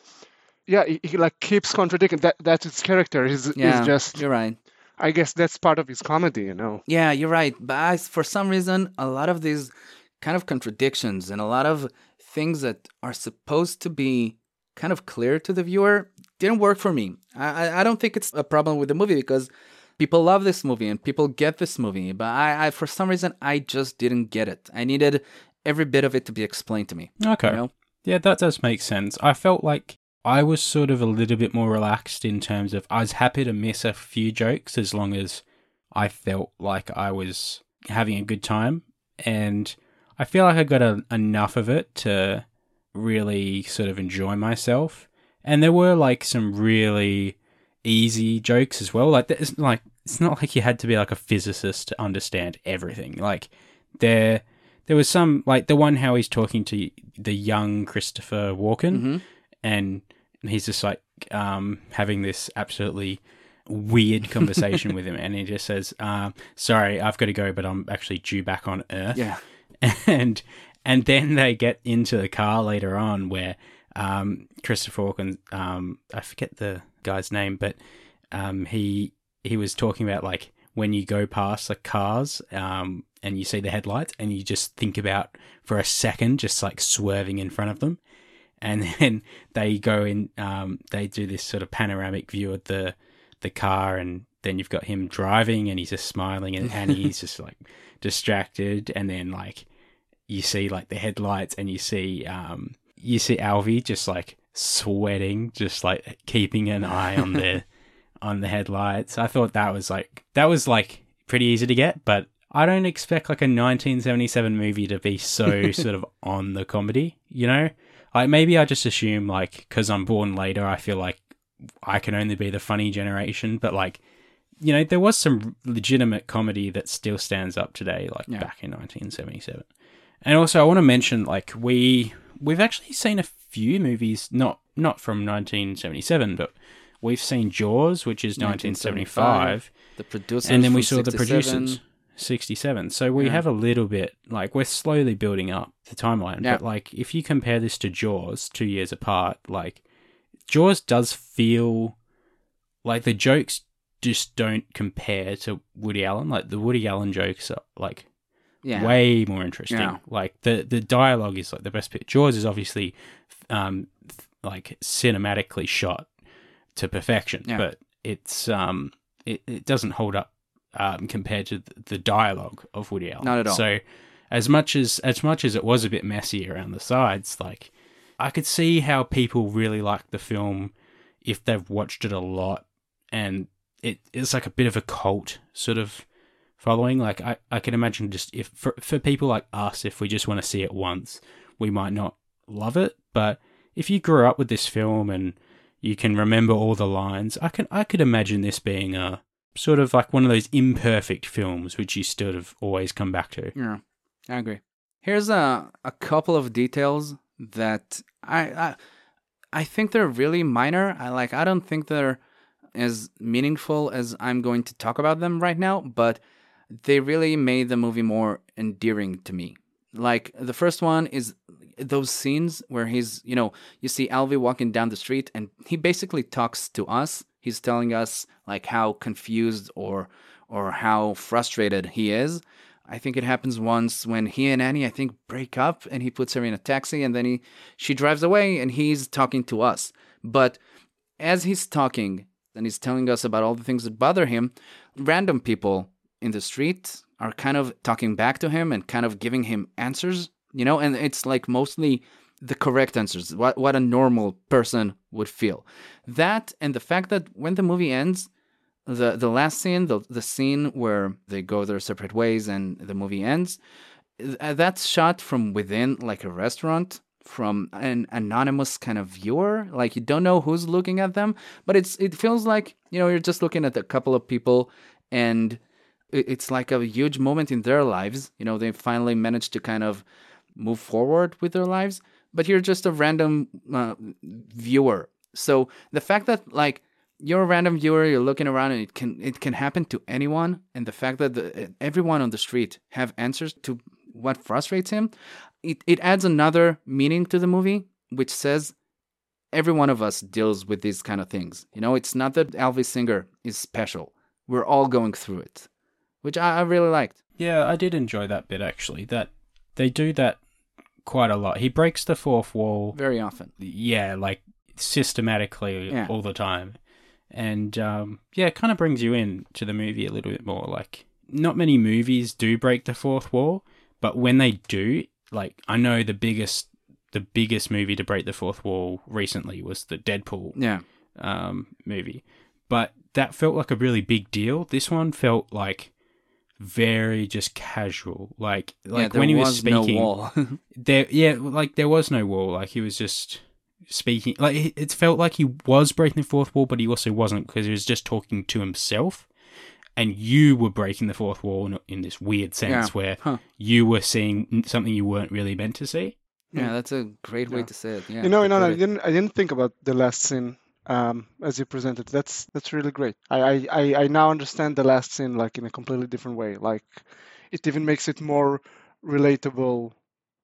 yeah, he, he like keeps contradicting. That that's his character. He's, yeah he's just. you're right I guess that's part of his comedy, you know. Yeah, you're right. But I, for some reason, a lot of these kind of contradictions and a lot of things that are supposed to be kind of clear to the viewer didn't work for me. I, I- don't think it's a problem with the movie because people love this movie and people get this movie. But I, I for some reason, I just didn't get it. I needed every bit of it to be explained to me. Okay. You know? Yeah, that does make sense. I felt like I was sort of a little bit more relaxed in terms of I was happy to miss a few jokes as long as I felt like I was having a good time. And I feel like I got a, enough of it to really sort of enjoy myself. And there were like some really easy jokes as well. Like it's like it's not like you had to be like a physicist to understand everything. Like there there was some like the one how he's talking to the young Christopher Walken Mhm. and he's just like um, having this absolutely weird *laughs* conversation with him and he just says um, sorry i've got to go but i'm actually due back on earth Yeah. *laughs* and and then they get into the car later on where um, Christopher Walken, um, I forget the guy's name, but um, he he was talking about like when you go past like cars um, and you see the headlights and you just think about for a second just like swerving in front of them, and *laughs* then they go in, um, they do this sort of panoramic view of the the car and. Then you've got him driving, and he's just smiling, and Annie's *laughs* just like distracted, and then like you see like the headlights and you see um you see Alvy just like sweating, just like keeping an eye on the *laughs* on the headlights. I thought that was like that was like pretty easy to get, but I don't expect like a 1977 movie to be so *laughs* sort of on the comedy, you know? Like maybe I just assume like cuz I'm born later, I feel like I can only be the funny generation, but like you know, there was some legitimate comedy that still stands up today like Yeah. back in 1977. And also, I want to mention like we we've actually seen a few movies, not not from 1977, but we've seen Jaws, which is 1975, The producers. and then we saw the producers 67. So we Yeah. have a little bit like we're slowly building up the timeline. Yeah. But like if you compare this to Jaws, two years apart, like Jaws does feel like the jokes just don't compare to Woody Allen. Like the Woody Allen jokes are like Yeah. way more interesting. Yeah. Like the the dialogue is like the best bit. Jaws is obviously um like cinematically shot to perfection, Yeah. but it's um it, it doesn't hold up um compared to the dialogue of Woody Allen. Not at all. So as much as as much as it was a bit messy around the sides, like I could see how people really like the film if they've watched it a lot and it, it's like a bit of a cult sort of following. Like I, I can imagine just if for for people like us, if we just want to see it once, we might not love it. But if you grew up with this film and you can remember all the lines, I can I could imagine this being a sort of like one of those imperfect films which you sort of always come back to. Yeah, I agree. Here's a a couple of details that I I, I think they're really minor. I like. I don't think they're as meaningful as I'm going to talk about them right now, but they really made the movie more endearing to me. Like the first one is those scenes where he's, you know, you see Alvy walking down the street and he basically talks to us. He's telling us like how confused or or how frustrated he is. I think it happens once when he and Annie, I think, break up and he puts her in a taxi and then he she drives away and he's talking to us. But as he's talking and he's telling us about all the things that bother him, random people in the street are kind of talking back to him and kind of giving him answers, you know, and it's like mostly the correct answers, what what a normal person would feel. That and the fact that when the movie ends, the the last scene, the the scene where they go their separate ways and the movie ends, that's shot from within like a restaurant from an anonymous kind of viewer. Like you don't know who's looking at them but it's it feels like you know you're just looking at a couple of people and it's like a huge moment in their lives. You know they finally managed to kind of move forward with their lives but you're just a random uh, viewer. So the fact that like you're a random viewer you're looking around and it can it can happen to anyone and the fact that the, everyone on the street have answers to what frustrates him it, it adds another meaning to the movie which says every one of us deals with these kind of things you know it's not that Alvy Singer is special we're all going through it which i, I really liked Yeah, I did enjoy that bit actually. That they do that quite a lot. He breaks the fourth wall very often yeah, like systematically Yeah. all the time. And um, yeah, it kind of brings you in to the movie a little bit more. Like, not many movies do break the fourth wall, but when they do, like, I know the biggest, the biggest movie to break the fourth wall recently was the Deadpool yeah um, movie, but that felt like a really big deal. This one felt like very just casual. Like like there when he was, was speaking, no *laughs* there yeah, like there was no wall. Like he was just speaking. Like it felt like he was breaking the fourth wall, but he also wasn't because he was just talking to himself. And you were breaking the fourth wall in, in this weird sense Yeah. where Huh. you were seeing something you weren't really meant to see. yeah, that's a great way Yeah. to say it. Yeah, you know, you know, put I didn't, I didn't think about the last scene um, as you presented. That's that's really great. I, I, I, I now understand the last scene like in a completely different way. Like it even makes it more relatable,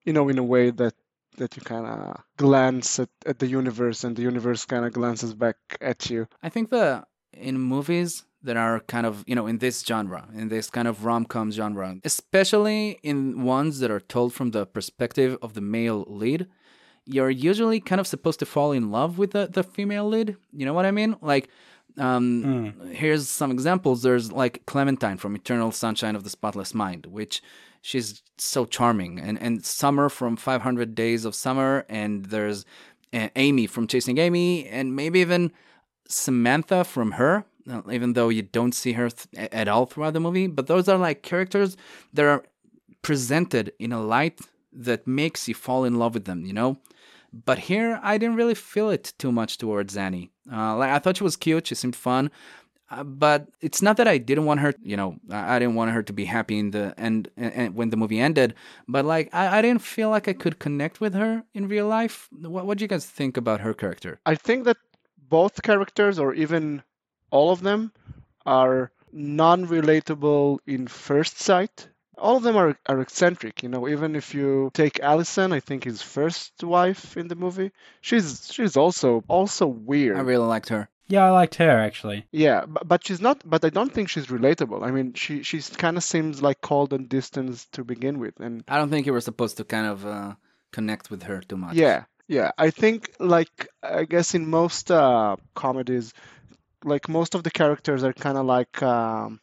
you know, in a way that that you kind of glance at, at the universe and the universe kind of glances back at you. I think the in movies that are kind of you know in this genre, in this kind of rom com genre, especially in ones that are told from the perspective of the male lead, you're usually kind of supposed to fall in love with the, the female lead. You know what I mean? Like, um, here's some examples. There's like Clementine from Eternal Sunshine of the Spotless Mind, which she's so charming, and and Summer from 500 Days of Summer, and there's uh, Amy from Chasing Amy, and maybe even Samantha from her, even though you don't see her th- at all throughout the movie. But those are like characters that are presented in a light that makes you fall in love with them, you know? But here, I didn't really feel it too much towards Annie. Uh, like I thought she was cute, she seemed fun, uh, but it's not that I didn't want her. You know, I, didn't want her to be happy in the end and, when the movie ended. But like, I, I didn't feel like I could connect with her in real life. What What do you guys think about her character? I think that both characters, or even all of them, are non-relatable in first sight. All of them are, are eccentric, you know. Even if you take Allison, I think his first wife in the movie, she's she's also also weird. I really liked her. Yeah, I liked her actually. Yeah, but, but she's not. But I don't think she's relatable. I mean, she she's kind of seems like cold and distant to begin with, and I don't think you were supposed to kind of uh, connect with her too much. Yeah, yeah. I think like I guess in most uh, comedies, like most of the characters are kind of like um,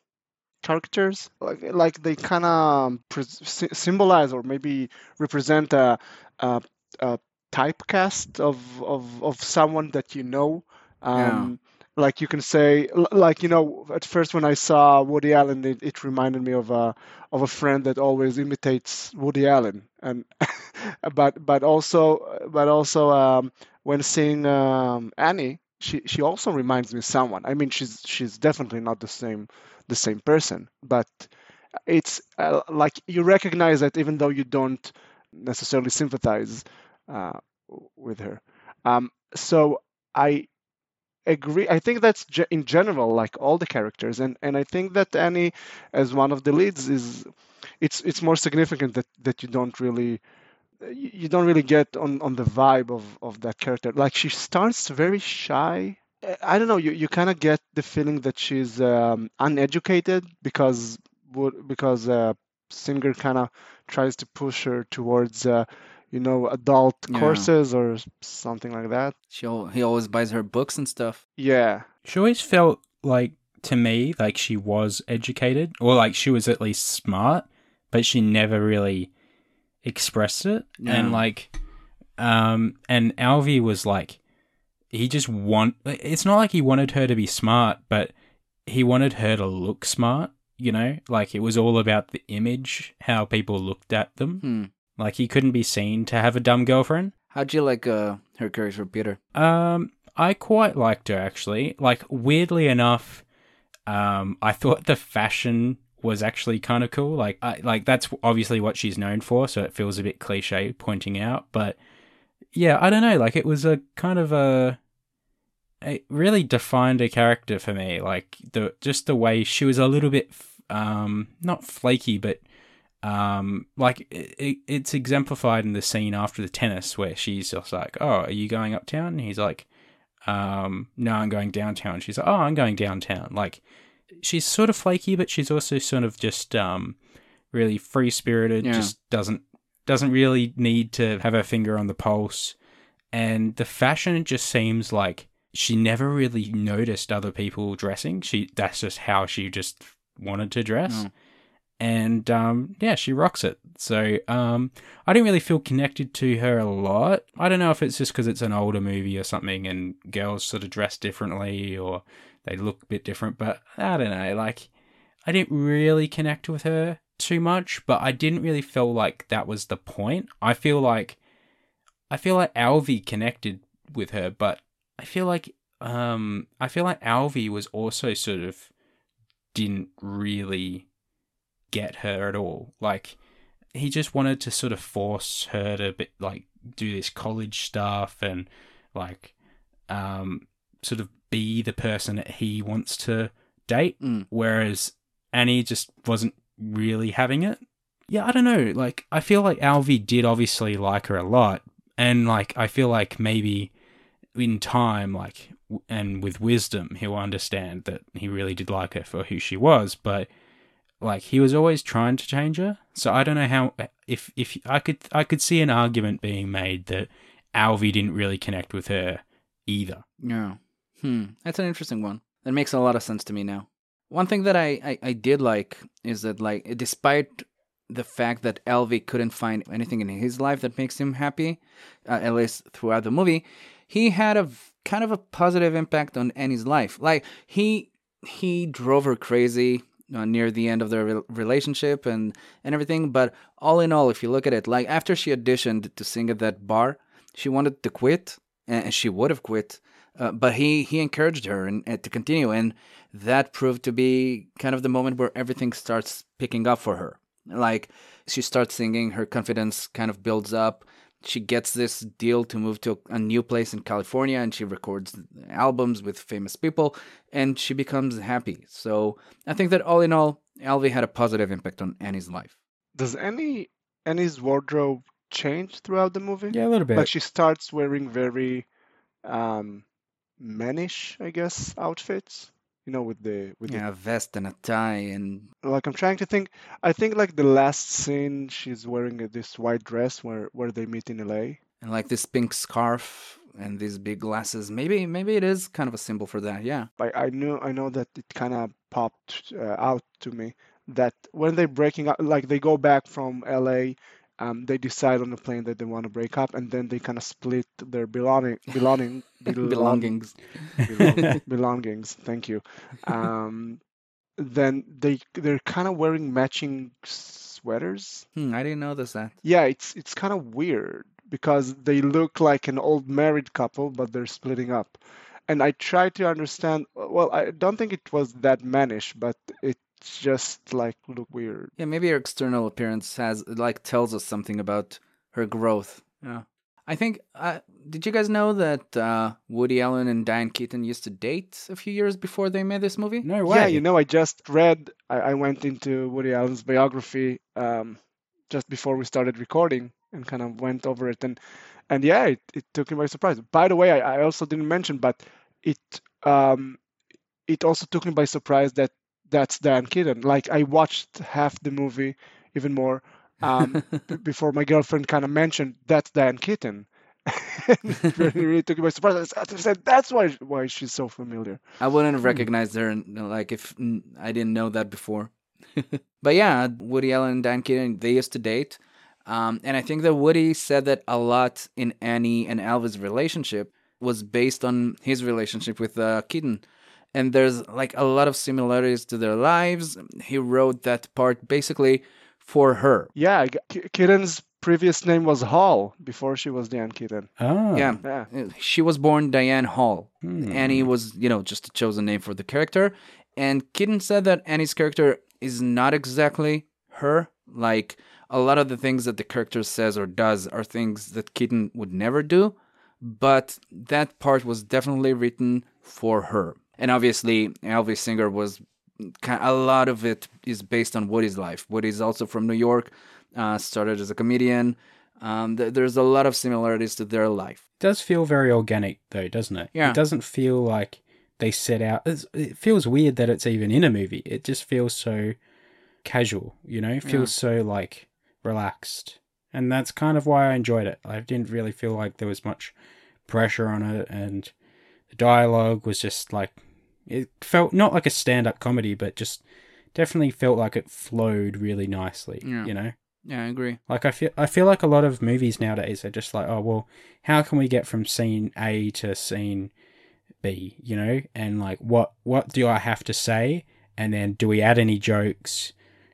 characters, like like they kind of pre- symbolize or maybe represent a, a, a typecast of, of of someone that you know. Um, Like you can say, like you know, at first when I saw Woody Allen, it, it reminded me of a of a friend that always imitates Woody Allen, and *laughs* but but also but also um, when seeing um, Annie, she she also reminds me of someone. I mean, she's she's definitely not the same the same person, but it's uh, like you recognize that even though you don't necessarily sympathize uh, with her. Um, so I agree. I think that's ge- in general like all the characters, and and I think that Annie, as one of the leads, is it's it's more significant that that you don't really you you don't really get on on the vibe of of that character. Like she starts very shy. I don't know. You you kind of get the feeling that she's um, uneducated because because uh, Singer kind of tries to push her towards uh, you know adult Yeah. courses or something like that. She he always buys her books and stuff. Yeah. She always felt like to me like she was educated or like she was at least smart, but she never really expressed it. And like um and Alvy was like he just want it's not like he wanted her to be smart, but he wanted her to look smart, you know? Like it was all about the image, how people looked at them. Hmm. Like he couldn't be seen to have a dumb girlfriend. How'd you like uh, her character, Peter? Um, I quite liked her actually. Like weirdly enough, um, I *laughs* thought the fashion was actually kind of cool. Like, I, like that's obviously what she's known for, so it feels a bit cliche pointing out. But yeah, I don't know. Like, it was a kind of a. It really defined a character for me. Like the just the way she was a little bit, um, not flaky, but um like it, it, it's exemplified in the scene after the tennis where she's just like oh are you going uptown and he's like um no i'm going downtown she's like oh i'm going downtown like she's sort of flaky but she's also sort of just um really free spirited Yeah. just doesn't doesn't really need to have her finger on the pulse and the fashion just seems like she never really noticed other people dressing she that's just how she just wanted to dress Oh. and um, yeah, she rocks it. So um, I didn't really feel connected to her a lot. I don't know if it's just because it's an older movie or something, and girls sort of dress differently or they look a bit different. But I don't know. Like, I didn't really connect with her too much, but I didn't really feel like that was the point. I feel like I feel like Alvy connected with her, but I feel like um I feel like Alvy was also sort of didn't really get her at all. Like he just wanted to sort of force her to be, like do this college stuff and like um sort of be the person that he wants to date Mm. whereas Annie just wasn't really having it. Yeah, I don't know. Like I feel like Alvy did obviously like her a lot and like I feel like maybe in time like w- and with wisdom he'll understand that he really did like her for who she was, but like he was always trying to change her. So I don't know how if if I could I could see an argument being made that Alvy didn't really connect with her either. Yeah. Hmm. That's an interesting one. That makes a lot of sense to me now. One thing that I, I, I did like is that like despite the fact that Alvy couldn't find anything in his life that makes him happy, uh, at least throughout the movie, he had a kind of a positive impact on Annie's life. Like he he drove her crazy uh, near the end of their re- relationship and and everything. But all in all, if you look at it, like after she auditioned to sing at that bar, she wanted to quit, and she would have quit. Uh, but he he encouraged her and, and to continue, and that proved to be kind of the moment where everything starts picking up for her. Like she starts singing, her confidence kind of builds up. She gets this deal to move to a new place in California, and she records albums with famous people, and she becomes happy. So I think that all in all, Alvy had a positive impact on Annie's life. Does any Annie's wardrobe change throughout the movie? Yeah, a little bit. Like she starts wearing very um mannish, I guess, outfits. You know, with the with Yeah, a vest and a tie, and like I'm trying to think. I think like the last scene she's wearing this white dress where where they meet in LA. and like this pink scarf and these big glasses. Maybe maybe it is kind of a symbol for that. Yeah. I I knew I know that it kind of popped uh, out to me that when they're breaking up, like they go back from LA, um, they decide on the plane that they want to break up, and then they kind of split their belonging belonging *laughs* belong- Belongings. belong- *laughs* belongings. Thank you. Um, then they they're kind of wearing matching sweaters. Hmm, I didn't notice that. Yeah, it's it's kind of weird because they look like an old married couple, but they're splitting up. And I try to understand. Well, I don't think it was that mannish, but it's just like look weird. Yeah, maybe her external appearance has like tells us something about her growth. Yeah. I think. Uh, did you guys know that uh, Woody Allen and Diane Keaton used to date a few years before they made this movie? no way. Yeah, you know, I just read. I, I went into Woody Allen's biography um, just before we started recording and kind of went over it, and and yeah, it, it took me by surprise. By the way, I, I also didn't mention, but it um, it also took me by surprise that that's Dan Keaton. Like I watched half the movie, even more, um, b- *laughs* before my girlfriend kind of mentioned that's Dan Keaton. *laughs* really, really took me by surprise. I said that's why why she's so familiar. I wouldn't have recognized her, and, like if I didn't know that before. *laughs* but yeah, Woody Allen and Dan Keaton they used to date, um, and I think that Woody said that a lot in Annie and Alvy's relationship was based on his relationship with uh, Keaton. And there's like a lot of similarities to their lives. He wrote that part basically for her. Yeah, I g- K- Keaton's previous name was Hall before she was Dan Keaton. Oh. Yeah. Yeah. She was born Diane Hall. Hmm. Annie was, you know, just a chosen name for the character. And Keaton said that Annie's character is not exactly her. Like a lot of the things that the character says or does are things that Keaton would never do. But that part was definitely written for her. And obviously, Alvy Singer was a lot of it is based on Woody's life. Woody's also from New York, uh, started as a comedian. Um, th- there's a lot of similarities to their life. does feel very organic though, doesn't it? Yeah. It doesn't feel like they set out. It's, it feels weird that it's even in a movie. It just feels so casual, you know. It feels so like relaxed, and that's kind of why I enjoyed it. I didn't really feel like there was much pressure on it, and the dialogue was just like it felt not like a stand-up comedy, but just definitely felt like it flowed really nicely. Yeah. You know. Yeah, I agree. Like I feel I feel like a lot of movies nowadays are just like, oh well, how can we get from scene A to scene B, you know? And like what what do I have to say? and then do we add any jokes?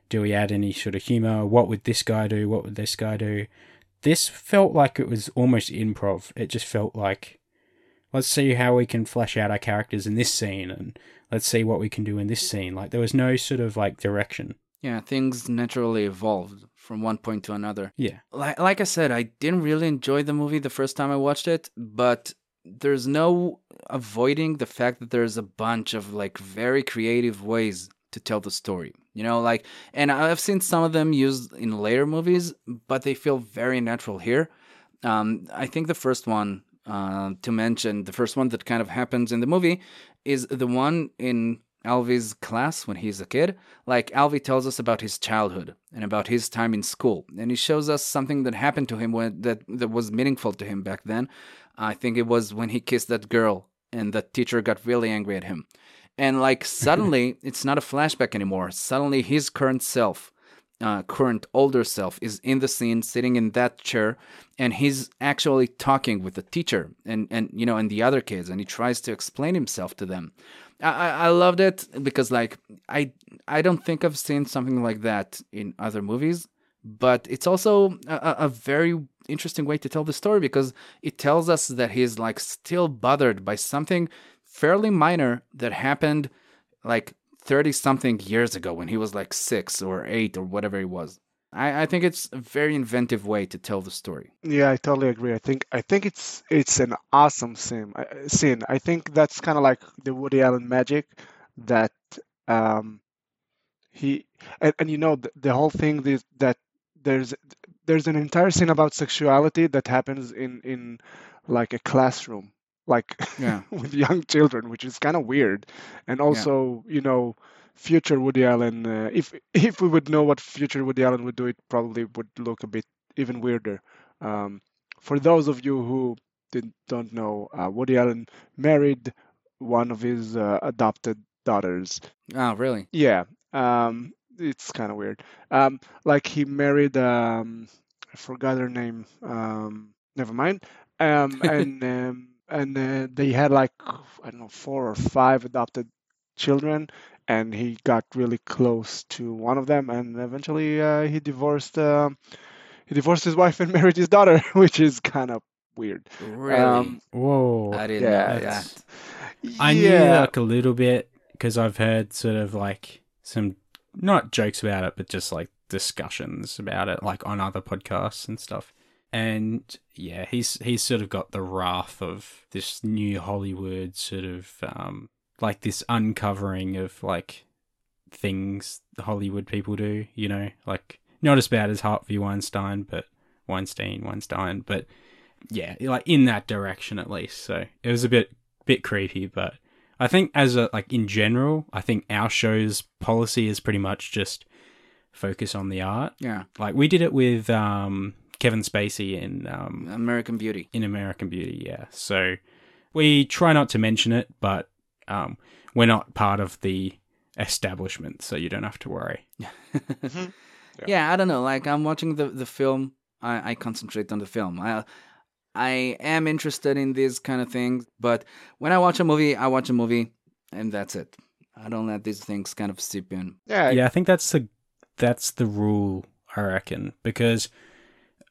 Do we add any sort of humor? What would this guy do? What would this guy do? This felt like it was almost improv. It just felt like let's see how we can flesh out our characters in this scene and let's see what we can do in this scene. Like there was no sort of like direction. Yeah, things naturally evolved from one point to another. Yeah. Like, like I said, I didn't really enjoy the movie the first time I watched it, but there's no avoiding the fact that there's a bunch of like very creative ways to tell the story. You know, like, and I've seen some of them used in later movies, but they feel very natural here. Um, I think the first one uh, to mention, the first one that kind of happens in the movie, is the one in Alvy's class when he's a kid. Like Alvy tells us about his childhood and about his time in school, and he shows us something that happened to him when that that was meaningful to him back then. I think it was when he kissed that girl, and the teacher got really angry at him. And like *laughs* suddenly, it's not a flashback anymore. Suddenly, his current self, uh, current older self, is in the scene, sitting in that chair, and he's actually talking with the teacher and and you know and the other kids, and he tries to explain himself to them. I, I loved it because like I I don't think I've seen something like that in other movies, but it's also a, a very interesting way to tell the story because it tells us that he's like still bothered by something fairly minor that happened like 30 something years ago when he was like six or eight or whatever he was. I, I think it's a very inventive way to tell the story. Yeah, I totally agree. I think I think it's it's an awesome scene. I- Scene. I think that's kind of like the Woody Allen magic that um, he and, and you know the, the whole thing is that there's there's an entire scene about sexuality that happens in in like a classroom, like Yeah. *laughs* with young children, which is kind of weird. And also, you know, future Woody Allen. Uh, if if we would know what future Woody Allen would do, it probably would look a bit even weirder. Um, for those of you who did, don't know, uh, Woody Allen married one of his uh, adopted daughters. Oh, really? Yeah, um, it's kind of weird. Um, like he married, um, I forgot her name. Um, never mind. Um, *laughs* and um, and uh, they had like I don't know four or five adopted children, and he got really close to one of them, and eventually uh, he divorced. um he divorced his wife and *laughs* married his daughter, *laughs* which is kind of weird. Really? Um, Whoa. I didn't yeah, know that's- that. I knew yeah, like a little bit because I've heard sort of like some not jokes about it, but just like discussions about it, like on other podcasts and stuff. And yeah, he's he's sort of got the wrath of this new Hollywood sort of um like this uncovering of like things the Hollywood people do, you know, like not as bad as Harvey Weinstein, but Weinstein, Weinstein, but yeah, like in that direction at least. So it was a bit bit creepy, but I think as a like in general, I think our show's policy is pretty much just focus on the art. Yeah. Like we did it with um Kevin Spacey in um American Beauty. in American Beauty, yeah. So we try not to mention it, but um we're not part of the establishment, so you don't have to worry. *laughs* Mhm. yeah. I don't know. Like I'm watching the the film, I, I concentrate on the film. I I am interested in these kind of things, but when I watch a movie, I watch a movie, and that's it. I don't let these things kind of seep in. yeah, yeah, I think that's the that's the rule. I reckon because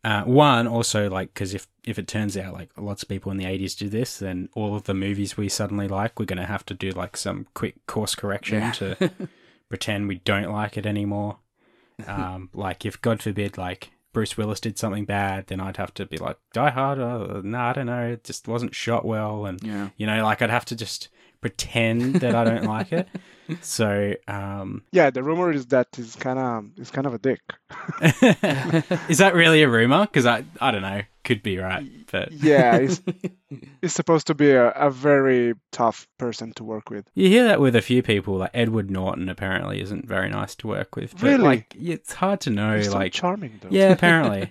uh, one also like because if if it turns out like lots of people in the eighties do this, then all of the movies we suddenly like, we're gonna have to do like some quick course correction Yeah. to *laughs* pretend we don't like it anymore. Um, *laughs* like if God forbid, like Bruce Willis did something bad, then I'd have to be like Die Hard. Uh, no, I don't know. It just wasn't shot well, and yeah. you know, like I'd have to just pretend that I don't like it. *laughs* So, um, yeah. The rumor is that he's kind of he's kind of a dick. *laughs* is that really a rumor? Because I, I don't know, could be right, but Yeah, he's, *laughs* he's supposed to be a, a very tough person to work with. you hear that with a few people. Like Edward Norton, apparently isn't very nice to work with. But, Really? Like, it's hard to know. He's so like, charming though. yeah, apparently.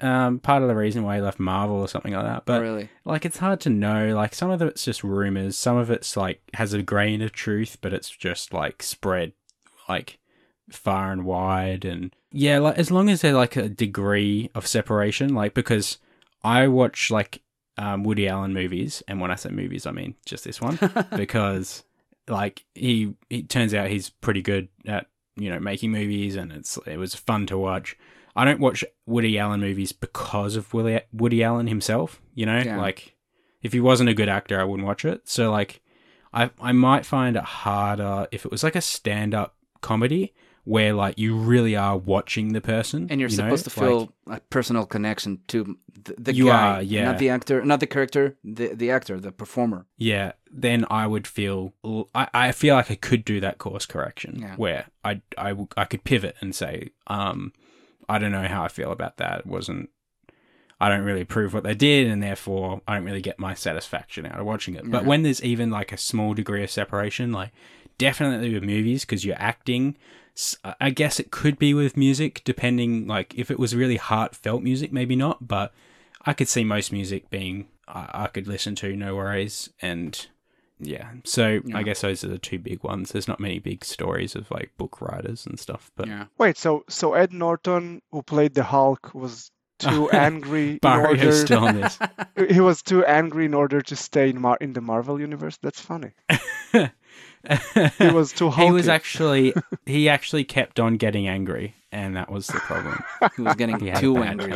Um, part of the reason why he left Marvel or something like that, but really. like it's hard to know. Like some of it's just rumors. Some of it's like has a grain of truth, but it's just like spread like far and wide. And yeah, like as long as there's like a degree of separation, like because I watch like um, Woody Allen movies, and when I say movies, I mean just this one *laughs* because like he it turns out he's pretty good at you know making movies, and it's it was fun to watch. I don't watch Woody Allen movies because of Woody, Woody Allen himself. You know, Yeah. like if he wasn't a good actor, I wouldn't watch it. So like, I I might find it harder if it was like a stand up comedy where like you really are watching the person and you're you know? supposed to Like, feel a personal connection to the, the You guy, are, yeah. not the actor, not the character, the the actor, the performer. yeah, then I would feel I, I feel like I could do that course correction Yeah. where I could pivot and say um I don't know how I feel about that. It wasn't I don't really approve what they did and therefore I don't really get my satisfaction out of watching it. But when there's even like a small degree of separation like definitely with movies because you're acting I guess it could be with music depending like if it was really heartfelt music maybe not but I could see most music being I, I could listen to no worries and yeah so Yeah. I guess those are the two big ones there's not many big stories of like book writers and stuff but yeah, Wait, so so Ed Norton, who played the Hulk, was too *laughs* angry in Barrio's order. still on this *laughs* He was too angry in order to stay in Mar- in the Marvel universe. That's funny. He was too *laughs* he was actually he actually kept on getting angry and that was the problem he was getting he too angry.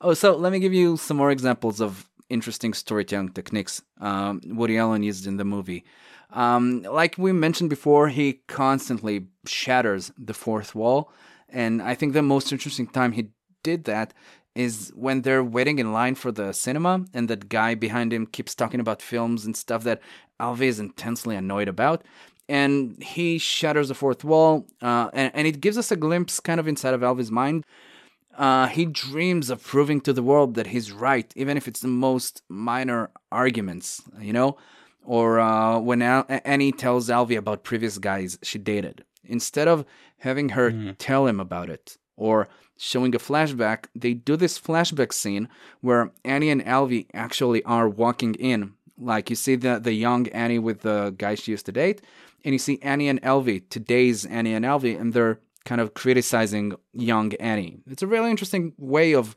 Oh, so let me give you some more examples of interesting storytelling techniques um, Woody Allen used in the movie. Um, like we mentioned before, he constantly shatters the fourth wall, and I think the most interesting time he did that is when they're waiting in line for the cinema, and that guy behind him keeps talking about films and stuff that Alvy is intensely annoyed about. And he shatters the fourth wall, uh, and, and it gives us a glimpse kind of inside of Alvy's mind uh, he dreams of proving to the world that he's right, even if it's the most minor arguments, you know? Or uh, when Al- Annie tells Alvy about previous guys she dated. Instead of having her tell him about it or showing a flashback, they do this flashback scene where Annie and Alvy actually are walking in. Like you see the, the young Annie with the guy she used to date, and you see Annie and Alvy, today's Annie and Alvy, and they're kind of criticizing young Annie. It's a really interesting way of,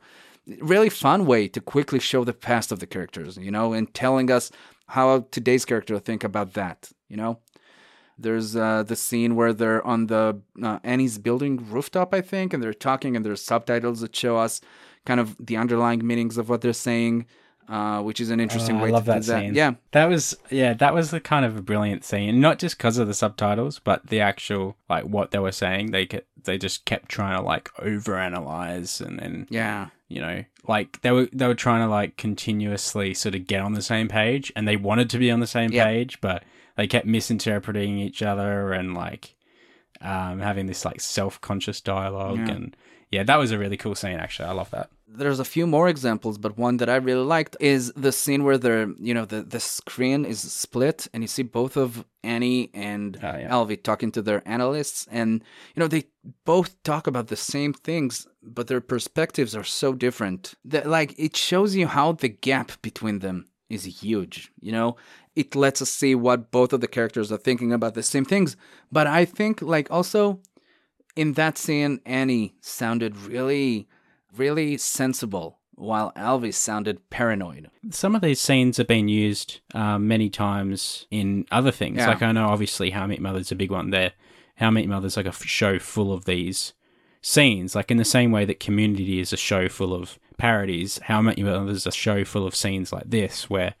really fun way to quickly show the past of the characters, you know, and telling us how today's character think about that, you know. There's uh, the scene where they're on the uh, Annie's building rooftop, I think, and they're talking, and there's subtitles that show us kind of the underlying meanings of what they're saying, uh, which is an interesting Oh, way I love to that that. scene. Yeah, That was yeah, that was the kind of a brilliant scene. Not just because of the subtitles, but the actual like what they were saying. They they just kept trying to like overanalyze and then yeah, you know like they were they were trying to like continuously sort of get on the same page, and they wanted to be on the same page, but they kept misinterpreting each other and like um, having this like self conscious dialogue Yeah. and yeah, that was a really cool scene. Actually, I love that. There's a few more examples, but one that I really liked is the scene where they're, you know, the, the screen is split and you see both of Annie and Oh, yeah. Alvy talking to their analysts. And, you know, they both talk about the same things, but their perspectives are so different that, like, it shows you how the gap between them is huge, you know? It lets us see what both of the characters are thinking about the same things. But I think, like, also in that scene, Annie sounded really, really sensible, while Alvy sounded paranoid. some of these scenes have been used um, many times in other things. Yeah. Like I know, obviously, How I Met Mother's a big one. There, How I Met Mother's like a f- show full of these scenes. Like in the same way that Community is a show full of parodies, How I Met Your Mother's a show full of scenes like this where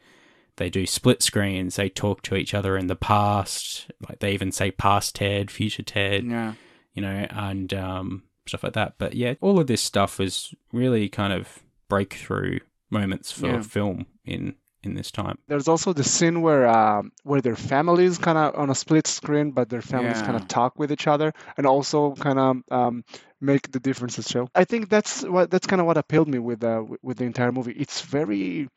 they do split screens. They talk to each other in the past. Like they even say past Ted, future Ted Yeah. you know, and um, stuff like that. But yeah, all of this stuff was really kind of breakthrough moments for Yeah. film in in this time. There's also the scene where um, where their families kind of on a split screen, but their families Yeah. kind of talk with each other and also kind of um, make the differences show. I think that's what that's kind of what appealed me with uh, with- with the entire movie. It's very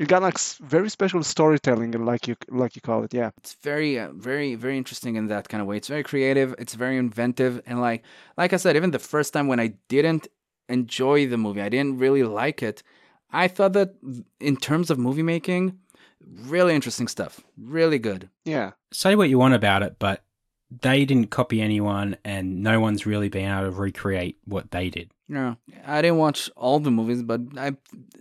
it got like very special storytelling, like you like you call it. Yeah. It's very, uh, very, very interesting in that kind of way. It's very creative. It's very inventive, and like, like I said, even the first time when I didn't enjoy the movie, I didn't really like it. I thought that in terms of movie making, really interesting stuff. Really good. Yeah. Say what you want about it, but they didn't copy anyone, and no one's really been able to recreate what they did. Yeah, I didn't watch all the movies, but I,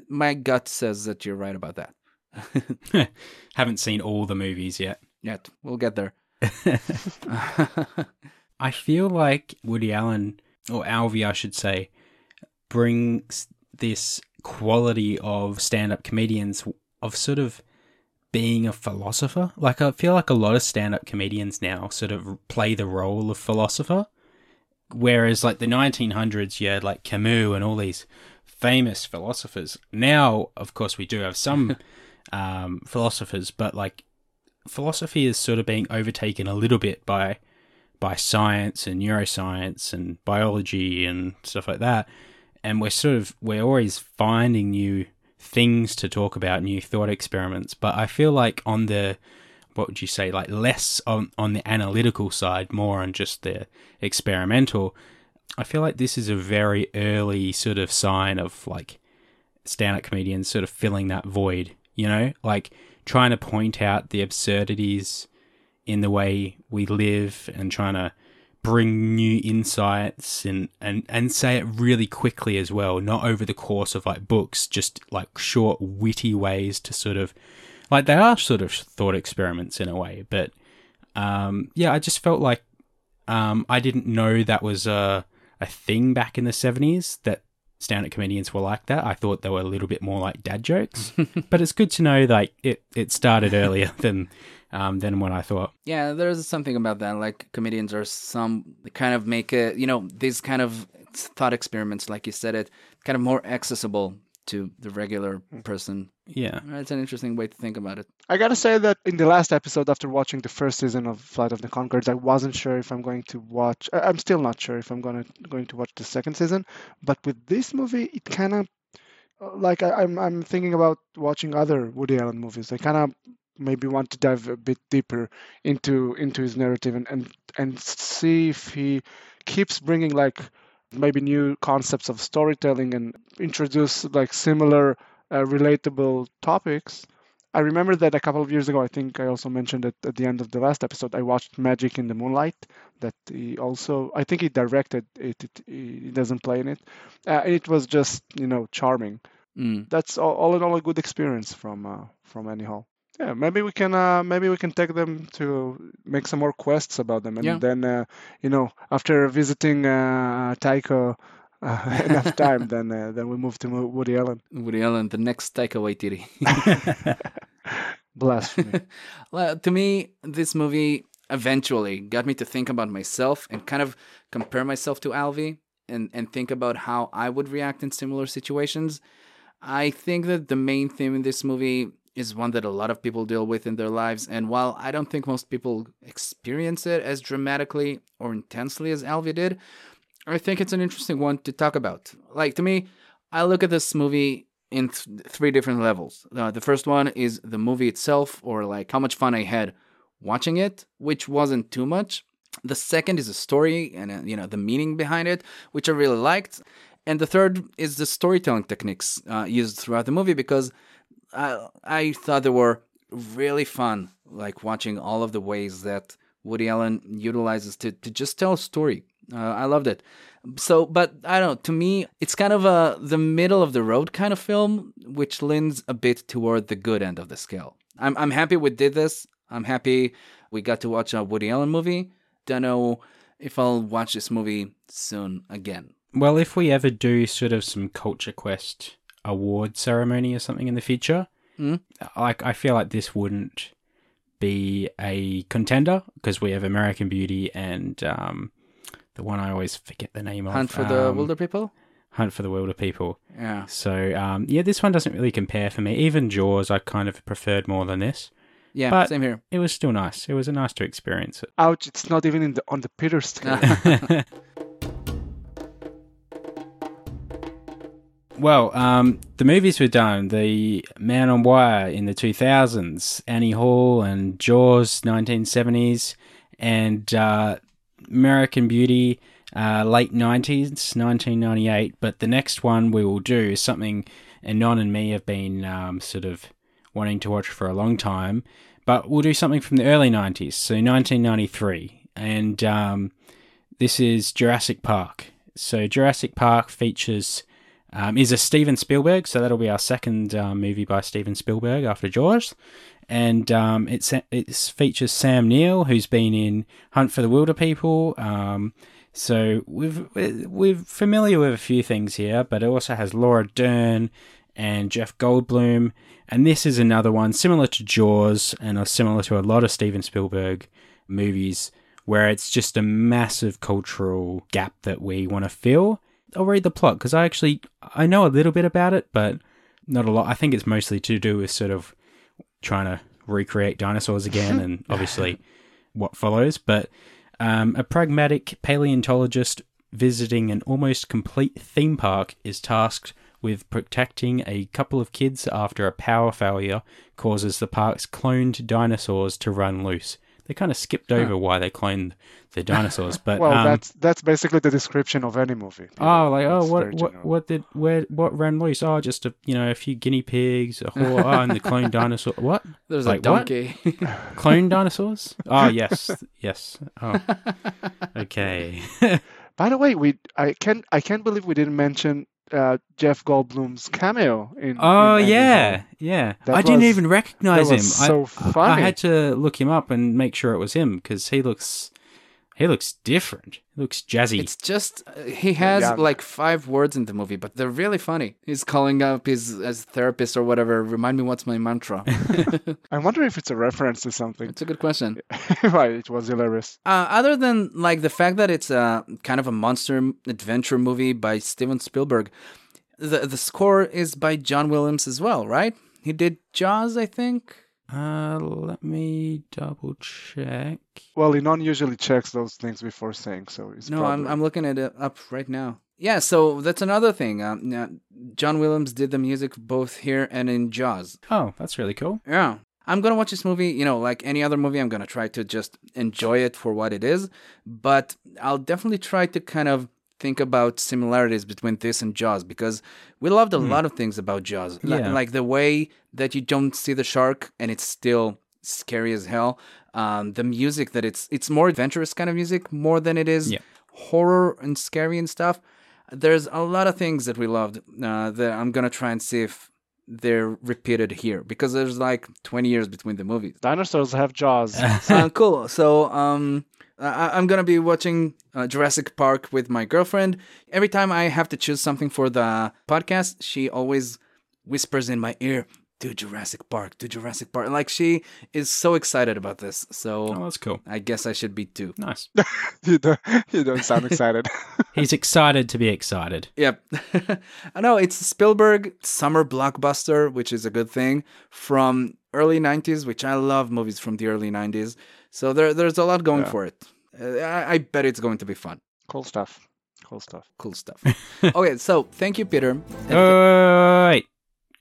my gut says that you're right about that. *laughs* Haven't seen all the movies yet. Yet we'll get there. *laughs* *laughs* I feel like Woody Allen, or Alvy, I should say, brings this quality of stand up comedians of sort of being a philosopher. Like, I feel like a lot of stand up comedians now sort of play the role of philosopher. Whereas, like, the 1900s, you had like Camus and all these famous philosophers. Now, of course, we do have some *laughs* um, philosophers, but like, philosophy is sort of being overtaken a little bit by by science and neuroscience and biology and stuff like that. And we're sort of we're always finding new things to talk about, new thought experiments. But I feel like on the what would you say, like less on on the analytical side, more on just the experimental. I feel like this is a very early sort of sign of like stand-up comedians sort of filling that void, you know, like trying to point out the absurdities in the way we live and trying to bring new insights and, and, and say it really quickly as well, not over the course of like books, just like short, witty ways to sort of like they are sort of thought experiments in a way. But um, yeah, I just felt like um, I didn't know that was a, a thing back in the 70s that stand up comedians were like that. I thought they were a little bit more like dad jokes. *laughs* but it's good to know like it, it started earlier than um, than what I thought. Yeah, there's something about that. Like comedians are some kind of make it, you know, these kind of thought experiments, like you said it, kind of more accessible to the regular person. Yeah. It's an interesting way to think about it. I gotta say that in the last episode, after watching the first season of Flight of the Conchords, I wasn't sure if I'm going to watch. I- I'm still not sure if I'm gonna going to watch the second season. But with this movie, it kind of like I, I'm I'm thinking about watching other Woody Allen movies. I kind of maybe want to dive a bit deeper into into his narrative and and and see if he keeps bringing like maybe new concepts of storytelling and introduce like similar uh, relatable topics. I remember that a couple of years ago, I think I also mentioned it at the end of the last episode. I watched Magic in the Moonlight. That he also, I think he directed it. it he doesn't play in it. Uh, it was just, you know, charming. Mm. That's all, all in all a good experience from uh, from Annie Hall. Yeah, maybe we can uh, maybe we can take them to make some more quests about them, and Yeah. then uh, you know after visiting uh, Taika uh, *laughs* enough time, then uh, then we move to Woody Allen. Woody Allen, the next Taika Waititi. *laughs* Blasphemy. *laughs* Well, to me, this movie eventually got me to think about myself and kind of compare myself to Alvy and, and think about how I would react in similar situations. I think that the main theme in this movie is one that a lot of people deal with in their lives. And while I don't think most people experience it as dramatically or intensely as Alvy did, I think it's an interesting one to talk about. Like, to me, I look at this movie in th- three different levels. Uh, the first one is the movie itself, or like how much fun I had watching it, which wasn't too much. The second is the story and uh, you know the meaning behind it, which I really liked. And the third is the storytelling techniques uh, used throughout the movie because I I thought they were really fun, like watching all of the ways that Woody Allen utilizes to to just tell a story. Uh, I loved it. So, but I don't know. To me, it's kind of a the middle of the road kind of film, which leans a bit toward the good end of the scale. I'm I'm happy we did this. I'm happy we got to watch a Woody Allen movie. Don't know if I'll watch this movie soon again. Well, if we ever do sort of some Culture Quest award ceremony or something in the future, Mm. like I feel like this wouldn't be a contender because we have American Beauty and um, the one I always forget the name of Hunt for the um, Wilderpeople. Hunt for the Wilderpeople. Yeah. So um, yeah, this one doesn't really compare for me. Even Jaws, I kind of preferred more than this. Yeah, But- same here. It was still nice. It was a nice to experience it. Ouch! It's not even in the on the Peter scale. *laughs* *laughs* Well, um, the movies were done. The Man on Wire in the 2000s, Annie Hall and Jaws 1970s, and uh, American Beauty uh, late 90s, 1998. But the next one we will do is something Ynon and me have been um, sort of wanting to watch for a long time. But we'll do something from the early 90s, so 1993. And um, this is Jurassic Park. So Jurassic Park features um, is a Steven Spielberg, so that'll be our second uh, movie by Steven Spielberg after Jaws. and um, it's it features Sam Neill, who's been in Hunt for the Wilderpeople. Um, so we've we're familiar with a few things here, but it also has Laura Dern and Jeff Goldblum, and this is another one similar to Jaws and similar to a lot of Steven Spielberg movies, where it's just a massive cultural gap that we want to fill. I'll read the plot because I actually I know a little bit about it, but not a lot. I think it's mostly to do with sort of trying to recreate dinosaurs again, *laughs* and obviously what follows. But um, a pragmatic paleontologist visiting an almost complete theme park is tasked with protecting a couple of kids after a power failure causes the park's cloned dinosaurs to run loose they kind of skipped over why they cloned the dinosaurs. *laughs* But well, um, that's that's basically the description of any movie. Oh, like oh, It's what what general. what did where what ran loose? Oh, just a you know a few guinea pigs, a whole oh, and the cloned dinosaur. What There's Like a donkey. *laughs* cloned dinosaurs? Oh yes, yes. Oh, *laughs* okay. By the way, we I can I can't believe we didn't mention uh, Jeff Goldblum's cameo in. Oh in yeah, yeah. That I didn't even recognize him. was I- so I, I had to look him up and make sure it was him because he looks he looks different. He looks jazzy. It's just uh, he has Yeah. like five words in the movie, but they're really funny. He's calling up his as therapist or whatever. Remind me what's my mantra. *laughs* I wonder if it's a reference to something. it's a good question. *laughs* right, it was hilarious. Uh, other than like the fact that it's a kind of a monster adventure movie by Steven Spielberg, the the score is by John Williams as well, right? He did Jaws, I think. Uh, let me double check. Well, Ynon usually checks those things before saying, so it's No, probably... I'm I'm looking at it up right now. Yeah, so that's another thing. Um, yeah, John Williams did the music both here and in Jaws. Oh, that's really cool. Yeah. I'm gonna watch this movie, you know, like any other movie, I'm gonna try to just enjoy it for what it is. But I'll definitely try to kind of think about similarities between this and Jaws because we loved a lot of things about Jaws. Li- Yeah. Like the way that you don't see the shark and it's still scary as hell. Um, the music that it's it's more adventurous kind of music more than it is Yeah. horror and scary and stuff. There's a lot of things that we loved uh, that I'm gonna try and see if they're repeated here because there's like 20 years between the movies. Dinosaurs have jaws. *laughs* uh, cool. So um, I- I'm gonna be watching uh, Jurassic Park with my girlfriend. Every time I have to choose something for the podcast, she always whispers in my ear, "Do Jurassic Park, do Jurassic Park." Like she is so excited about this. Oh, So that's cool. I guess I should be too. Nice. *laughs* you, don't, you don't sound *laughs* excited. He's excited to be excited. Yep. *laughs* I know it's Spielberg summer blockbuster, which is a good thing from early 90s, which I love movies from the early 90s. So there there's a lot going Yeah. for it. Uh, I, I bet it's going to be fun. cool stuff. Cool stuff. Cool stuff. *laughs* okay, so thank you, Peter. Wait.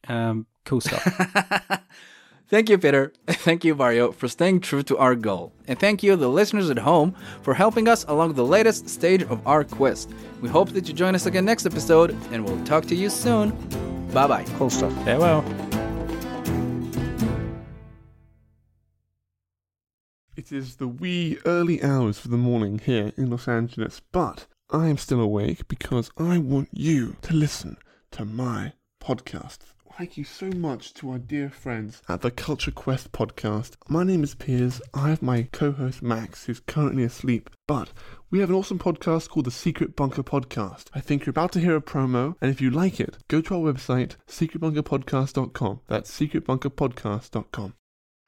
Um, cool stuff. *laughs* thank you, Peter. *laughs* Thank you, Mario, for staying true to our goal. And thank you, the listeners at home, for helping us along the latest stage of our quest. We hope that you join us again next episode, and we'll talk to you soon. Bye bye. Cool stuff. Farewell. It is the wee early hours of the morning here in Los Angeles, but I am still awake because I want you to listen to my podcast. Thank you so much to our dear friends at the Culture Quest podcast. My name is Piers. I have my co host Max, who's currently asleep, but we have an awesome podcast called the Secret Bunker Podcast. I think you're about to hear a promo, and if you like it, go to our website, secretbunkerpodcast.com. That's secretbunkerpodcast.com.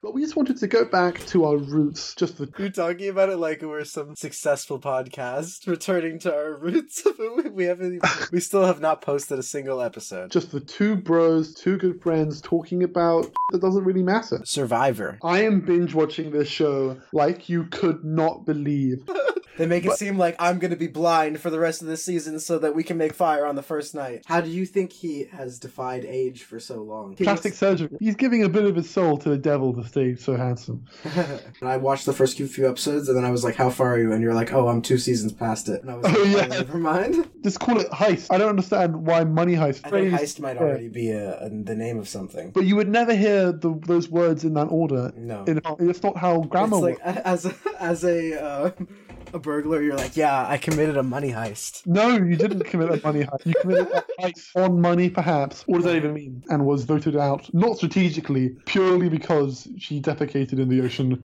But we just wanted to go back to our roots, just the You're talking about it like we're some successful podcast *laughs* returning to our roots. *laughs* we haven't. Even, we still have not posted a single episode. just the two bros, two good friends talking about that doesn't really matter. Survivor. I am binge watching this show like you could not believe. *laughs* They make it seem like I'm going to be blind for the rest of the season so that we can make fire on the first night. How do you think he has defied age for so long? Plastic surgery. He's giving a bit of his soul to the devil to stay so handsome. *laughs* and I watched the first few episodes, and then I was like, "How far are you?" And you're like, "Oh, I'm two seasons past it." And I was like, Oh, "Oh, yeah. never mind." *laughs* Just call it heist. I don't understand why money heist. I think heist might already be a, a, the name of something. But you would never hear the, those words in that order. No. In, it's not how grammar it's like works. *laughs* as a, as a uh, a burglar, you're like, yeah, I committed a money heist. No, you didn't commit a money heist. You committed a heist on money, perhaps. What does that even mean? And was voted out, not strategically, purely because she defecated in the ocean